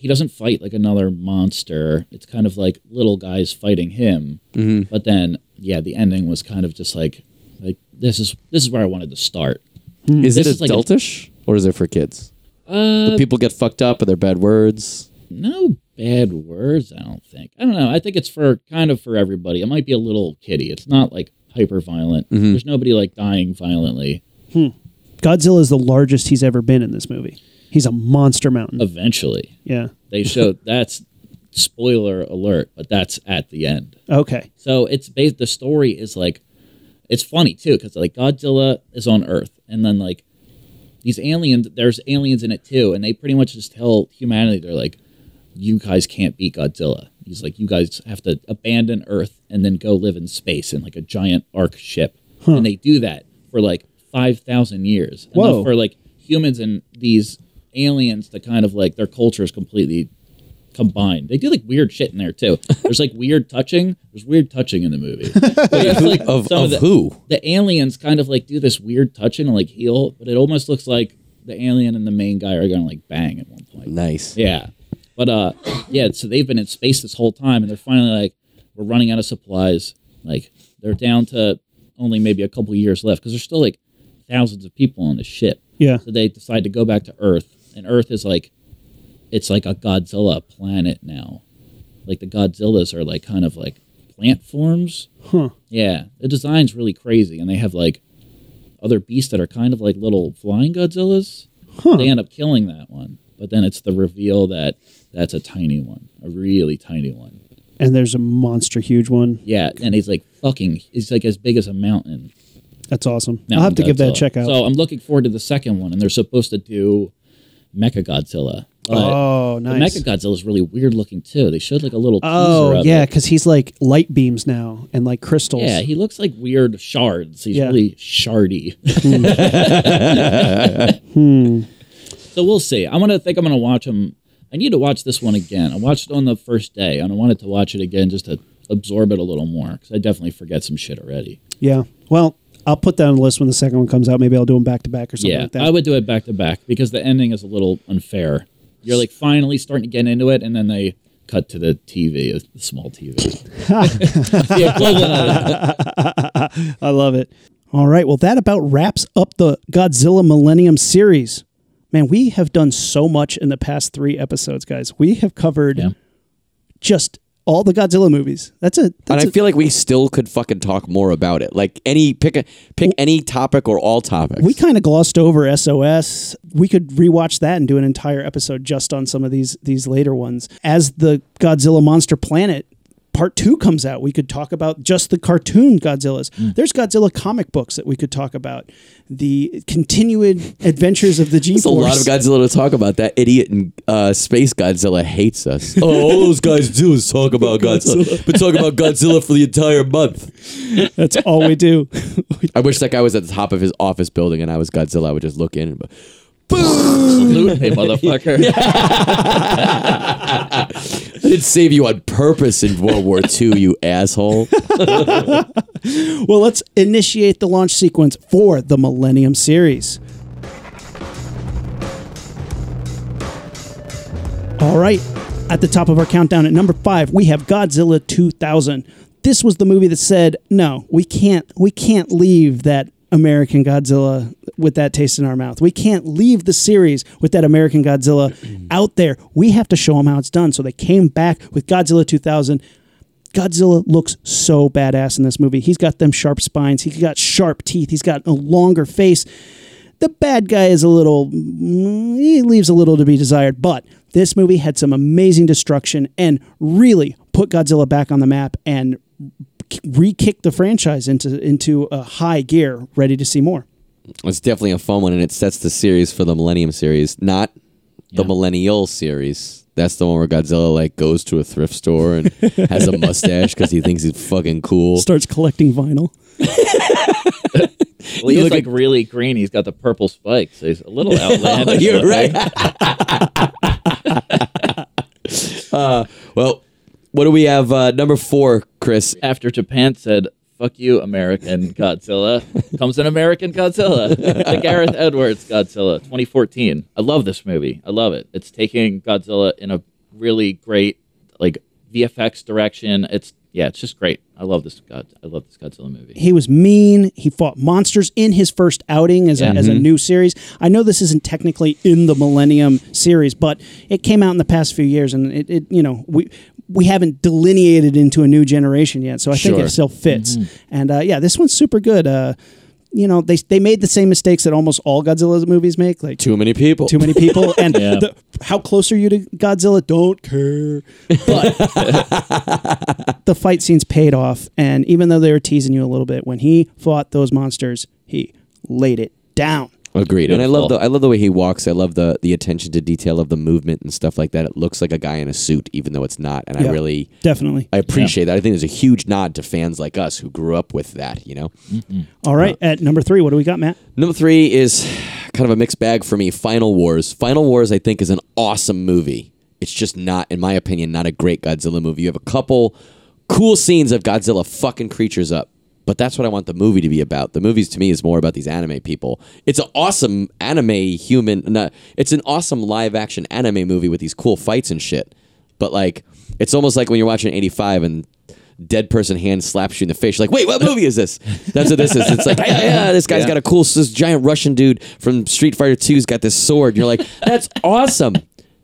he doesn't fight like another monster. It's kind of like little guys fighting him. Mm-hmm. But then, yeah, the ending was kind of just like, like this is this is where I wanted to start. is it this is like a- adultish or is it for kids? Uh, Do people get fucked up? Are there bad words? no bad words. I don't think. I don't know. I think it's for kind of for everybody. It might be a little kiddie. It's not like hyper violent. There's nobody like dying violently. Godzilla is the largest he's ever been in this movie. He's a monster mountain. Eventually, yeah. they showed that's spoiler alert, but that's at the end. Okay. So it's based. The story is like, it's funny too because like Godzilla is on Earth, and then like these aliens, there's aliens in it too, and they pretty much just tell humanity they're like, you guys can't beat Godzilla. He's like, you guys have to abandon Earth and then go live in space in like a giant arc ship, and they do that for like five thousand years. Whoa. Enough for like humans and these aliens to kind of like their culture is completely combined. They do like weird shit in there too. There's like weird touching. There's weird touching in the movie. But it's, like, Of, of the, who? The aliens kind of like do this weird touching and like heal, but it almost looks like the alien and the main guy are gonna like bang at one point. Nice. Yeah. But uh yeah, so they've been in space this whole time and they're finally like we're running out of supplies. Like they're down to only maybe a couple years left because there's still like thousands of people on the ship. Yeah. So they decide to go back to Earth and Earth is like it's like a Godzilla planet now. Like the Godzillas are like kind of like plant forms. Huh. Yeah. The design's really crazy and they have like other beasts that are kind of like little flying Godzillas. Huh. They end up killing that one. but then it's the reveal that that's a tiny one, a really tiny one. And there's a monster huge one. Yeah, and he's like fucking. He's like as big as a mountain. That's awesome. I'll have to give that a check out. So I'm looking forward to the second one, and they're supposed to do Mecha Godzilla. Oh, nice. Mecha Godzilla is really weird looking too. They showed like a little teaser Oh of yeah, it. because he's like light beams now and like crystals. Yeah, he looks like weird shards. He's Yeah. really shardy. Hmm. So we'll see. I'm gonna think I'm gonna watch him. I need to watch this one again. I watched it on the first day, and I wanted to watch it again just to absorb it a little more because I definitely forget some shit already. Yeah. Well, I'll put that on the list when the second one comes out. Maybe I'll do them back to back or something yeah, like that. I would do it back to back because the ending is a little unfair. You're like finally starting to get into it, and then they cut to the TV, a small TV. the equivalent of it. I love it. All right. Well, that about wraps up the Godzilla Millennium series. Man, we have done so much in the past three episodes, guys. We have covered Yeah. just all the Godzilla movies. That's a. And I feel like we still could fucking talk more about it. Like any pick a pick any topic or all topics. we kind of glossed over SOS. We could rewatch that and do an entire episode just on some of these these later ones. As the Godzilla Monster Planet part 2 comes out, we could talk about just the cartoon Godzillas. There's Godzilla comic books that we could talk about. The continued adventures of the G-Force. A lot of Godzilla to talk about. That idiot in uh, Space Godzilla hates us. oh, all those guys do is talk about Godzilla. Been talking about Godzilla for the entire month. That's all we do. I wish that guy was at the top of his office building and I was Godzilla. I would just look in and. Be, Salute me, motherfucker. Did save you on purpose in World War II, you asshole. well, let's initiate the launch sequence for the Millennium series. All right. At the top of our countdown at number 5, we have Godzilla 2000. This was the movie that said, "No, we can't we can't leave that American Godzilla with that taste in our mouth. We can't leave the series with that American Godzilla out there. We have to show them how it's done." So they came back with Godzilla 2000. Godzilla looks so badass in this movie. He's got them sharp spines. He's got sharp teeth. He's got a longer face. The bad guy is a little, mm, he leaves a little to be desired, but this movie had some amazing destruction and really put Godzilla back on the map and re-kicked the franchise into into a high gear, ready to see more. It's definitely a fun one, and it sets the series for the Millennium series, not the Millennial series. That's the one where Godzilla like goes to a thrift store and has a mustache because he thinks he's fucking cool. Starts collecting vinyl. Well, he's look like really green. He's got the purple spikes. So he's a little outlandish. You're looking. right. uh, well, what do we have? Uh, number four, Chris. After Japan said, fuck you, American Godzilla, comes an American Godzilla. the Gareth Edwards Godzilla, 2014. I love this movie. I love it. It's taking Godzilla in a really great, like, VFX direction. It's, yeah, it's just great. I love this God. I love this Godzilla movie. He was mean. He fought monsters in his first outing as, a, Yeah. as a new series. I know this isn't technically in the Millennium series, but it came out in the past few years, and it, it you know we we haven't delineated into a new generation yet. So I think it still fits. And uh, yeah, this one's super good. Uh, you know, they they made the same mistakes that almost all Godzilla movies make, like Too many people. too many people and Yeah. the, how close are you to Godzilla? Don't care. But the fight scenes paid off, and even though they were teasing you a little bit, when he fought those monsters, he laid it down. Agreed. And I love the I love the way he walks. I love the the attention to detail of the movement and stuff like that. It looks like a guy in a suit, even though it's not. And Yeah. I really Definitely. I appreciate that. I think there's a huge nod to fans like us who grew up with that. You know. All right, uh, at number three, what do we got, Matt? Number three is kind of a mixed bag for me. Final Wars. Final Wars, I think, is an awesome movie. It's just not, in my opinion, not a great Godzilla movie. You have a couple cool scenes of Godzilla fucking creatures up, but that's what I want the movie to be about. The movies to me is more about these anime people. It's an awesome anime human. No, it's an awesome live action anime movie with these cool fights and shit. But like, it's almost like when you're watching 85 and dead person hand slaps you in the face. You're like, wait, what movie is this? That's what this is. It's like, yeah, yeah, this guy's got a cool, this giant Russian dude from Street Fighter 2's got this sword. And you're like, that's awesome.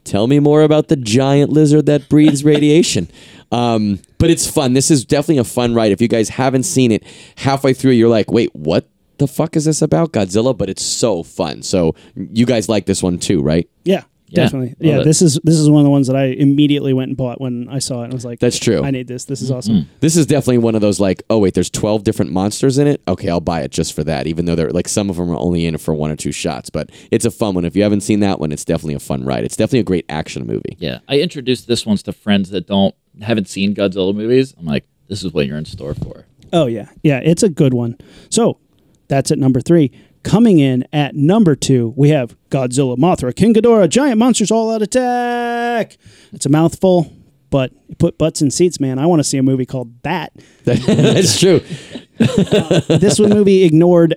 Tell me more about the giant lizard that breathes radiation. Um, but it's fun. This is definitely a fun ride. If you guys haven't seen it, halfway through, you're like, wait, what the fuck is this about? Godzilla? But it's so fun. So you guys like this one too, right? Yeah. Yeah, Definitely. love Yeah, it. this is this is one of the ones that I immediately went and bought when I saw it. And I was like, That's true. I need this. This Mm-hmm. is awesome. This is definitely one of those like, oh wait, there's 12 different monsters in it. Okay, I'll buy it just for that. Even though they're like some of them are only in it for one or two shots, but it's a fun one. If you haven't seen that one, it's definitely a fun ride. It's definitely a great action movie. Yeah, I introduced this ones to friends that don't haven't seen Godzilla movies. I'm like, this is what you're in store for. Oh yeah, yeah, it's a good one. So that's at number three. Coming in at number two, we have Godzilla, Mothra, King Ghidorah, Giant Monsters All Out Attack. It's a mouthful, but you put butts in seats, man. I want to see a movie called that. That's true. Uh, this one movie ignored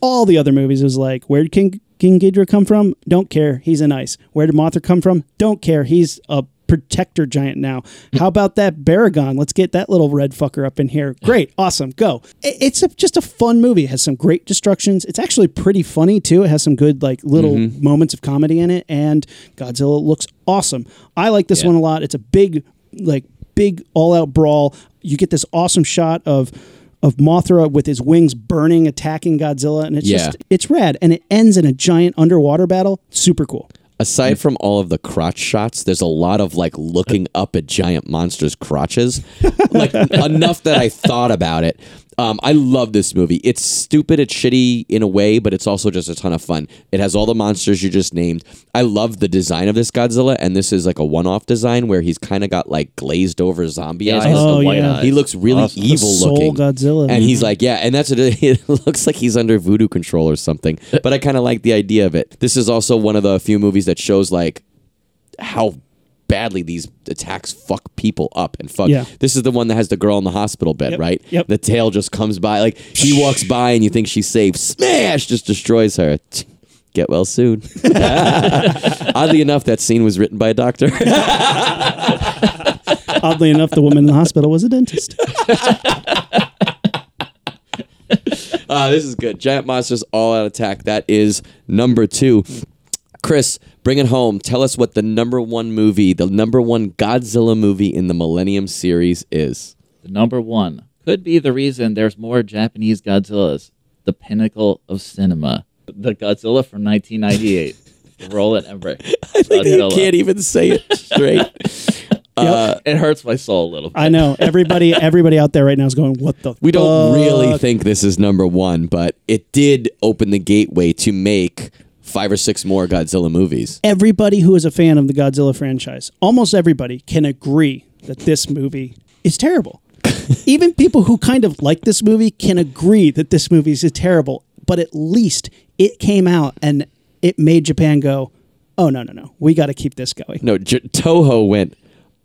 all the other movies. It was like, where did King King Ghidorah come from? Don't care. He's an ice. Where did Mothra come from? Don't care. He's a protector giant now. How about that Baragon? Let's get that little red fucker up in here. Great, awesome, go. It's a, just a fun movie. It has some great destructions. It's actually pretty funny too. It has some good like little mm-hmm. moments of comedy in it, and Godzilla looks awesome. I like this Yeah. one a lot. It's a big like big all out brawl. You get this awesome shot of of Mothra with his wings burning, attacking Godzilla, and it's Yeah. just it's rad. And it ends in a giant underwater battle. Super cool. Aside from all of the crotch shots, there's a lot of like looking up at giant monsters' crotches. like enough that I thought about it. Um, I love this movie. It's stupid, it's shitty in a way, but it's also just a ton of fun. It has all the monsters you just named. I love the design of this Godzilla, and this is like a one-off design where he's kind of got like glazed over zombie eyes. Oh, the white yeah. eyes. He looks really Awesome. evil The soul looking. Godzilla. And he's like, yeah, and that's what it, it looks like he's under voodoo control or something. But I kind of like the idea of it. This is also one of the few movies that shows like how badly these attacks fuck people up and fuck. Yeah. This is the one that has the girl in the hospital bed, Yep. right? Yep. The tail just comes by, like she walks by and you think she's safe. Smash! Just destroys her. Get well soon. Oddly enough, that scene was written by a doctor. Oddly enough, the woman in the hospital was a dentist. Uh, this is good. Giant Monsters All Out Attack. That is number two. Chris, bring it home. Tell us what the number one movie, the number one Godzilla movie in the Millennium series is. The number one could be the reason there's more Japanese Godzillas. The pinnacle of cinema. The Godzilla from 1998. Roland Emmerich. I Godzilla. can't even say it straight. Uh, it hurts my soul a little bit. I know everybody. Everybody out there right now is going, "What the? we don't really think this is number one, but it did open the gateway to make five or six more Godzilla movies. Everybody who is a fan of the Godzilla franchise, almost everybody, can agree that this movie is terrible. Even people who kind of like this movie can agree that this movie is terrible. But at least it came out and it made Japan go, "Oh no, no, no! We got to keep this going." No, J- Toho went,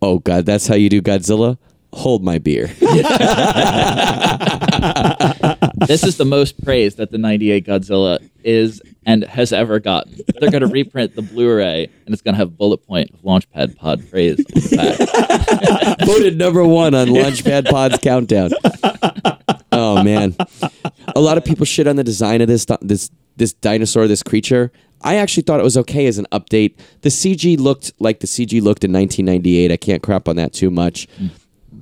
oh God, that's how you do Godzilla? Hold my beer. this is the most praise that the 98 Godzilla is and has ever gotten. They're going to reprint the Blu-ray and it's going to have bullet point of Launchpad Pod praise on the back. voted number one on Launchpad Pod's countdown. Oh man, a lot of people shit on the design of this this this dinosaur, this creature. I actually thought it was okay as an update. The CG looked like the CG looked in 1998. I can't crap on that too much.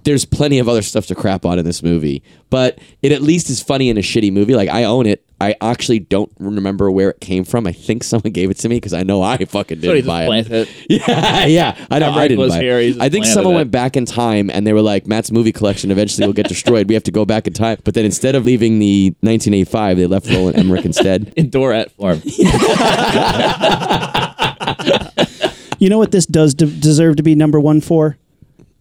There's plenty of other stuff to crap on in this movie, but it at least is funny in a shitty movie. Like I own it. I actually don't remember where it came from. I think someone gave it to me because I know I fucking didn't just buy it. planted it. Yeah, yeah. I know. I didn't buy it. here, he just I think someone it. went back in time and they were like, Matt's movie collection eventually will get destroyed. We have to go back in time. But then instead of leaving the 1985, they left Roland Emmerich instead. in Dorat form. You know what this does de- deserve to be number one for?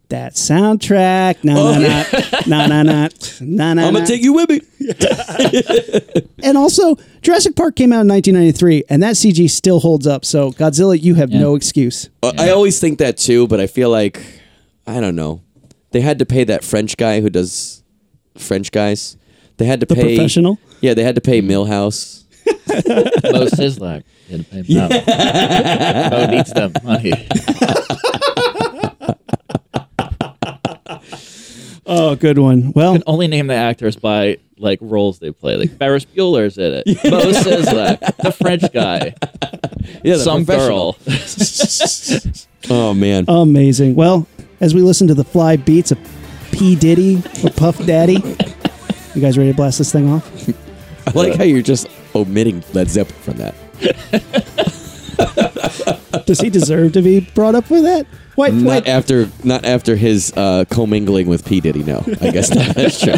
That soundtrack. No, no, no, no, no, no, no, no. I'm gonna take you with me. And also, Jurassic Park came out in 1993, and that CG still holds up. So, Godzilla, you have Yeah. no excuse. Uh, I always think that too, but I feel like I don't know. They had to pay that French guy who does French guys. They had to The pay professional? Yeah, they had to pay Milhouse. Moe Szyslak. You had to pay him out. Moe needs that money. Oh, good one. Well, can only name the actors by like roles they play. Like Ferris Bueller's in it. Moe Szyslak, the French guy, Yeah, the some girl. Oh man. amazing. Well, as we listen to the fly beats of P. Diddy or Puff Daddy, you guys ready to blast this thing off? I like how you're just omitting Led Zeppelin from that. Does he deserve to be brought up with that? Why? why Not after not after his uh, commingling with P Diddy. No, I guess not. That's true.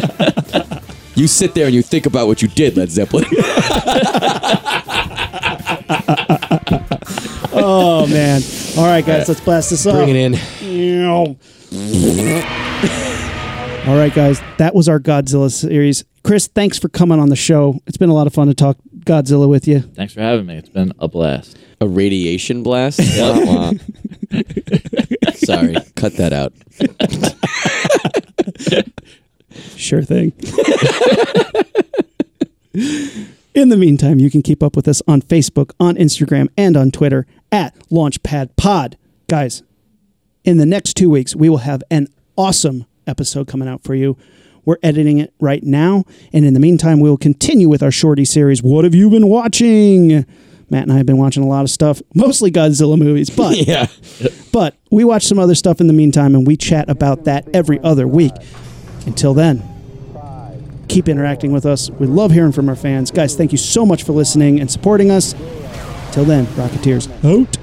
You sit there and you think about what you did, Led Zeppelin. oh man! All right, guys, let's blast this up. Bring it in. All right, guys, that was our Godzilla series. Chris, thanks for coming on the show. It's been a lot of fun to talk Godzilla with you. Thanks for having me. It's been a blast. A radiation blast. Wah, wah. Sorry, cut that out. Sure thing. In the meantime, you can keep up with us on Facebook, on Instagram, and on Twitter at Launchpad Pod. Guys, in the next two weeks, we will have an awesome episode coming out for you. We're editing it right now. And in the meantime, we will continue with our shorty series. What have you been watching? Matt and I have been watching a lot of stuff, mostly Godzilla movies, but Yeah. but we watch some other stuff in the meantime and we chat about that every other week. Until then, keep interacting with us. We love hearing from our fans. Guys, thank you so much for listening and supporting us. Till then, Rocketeers out.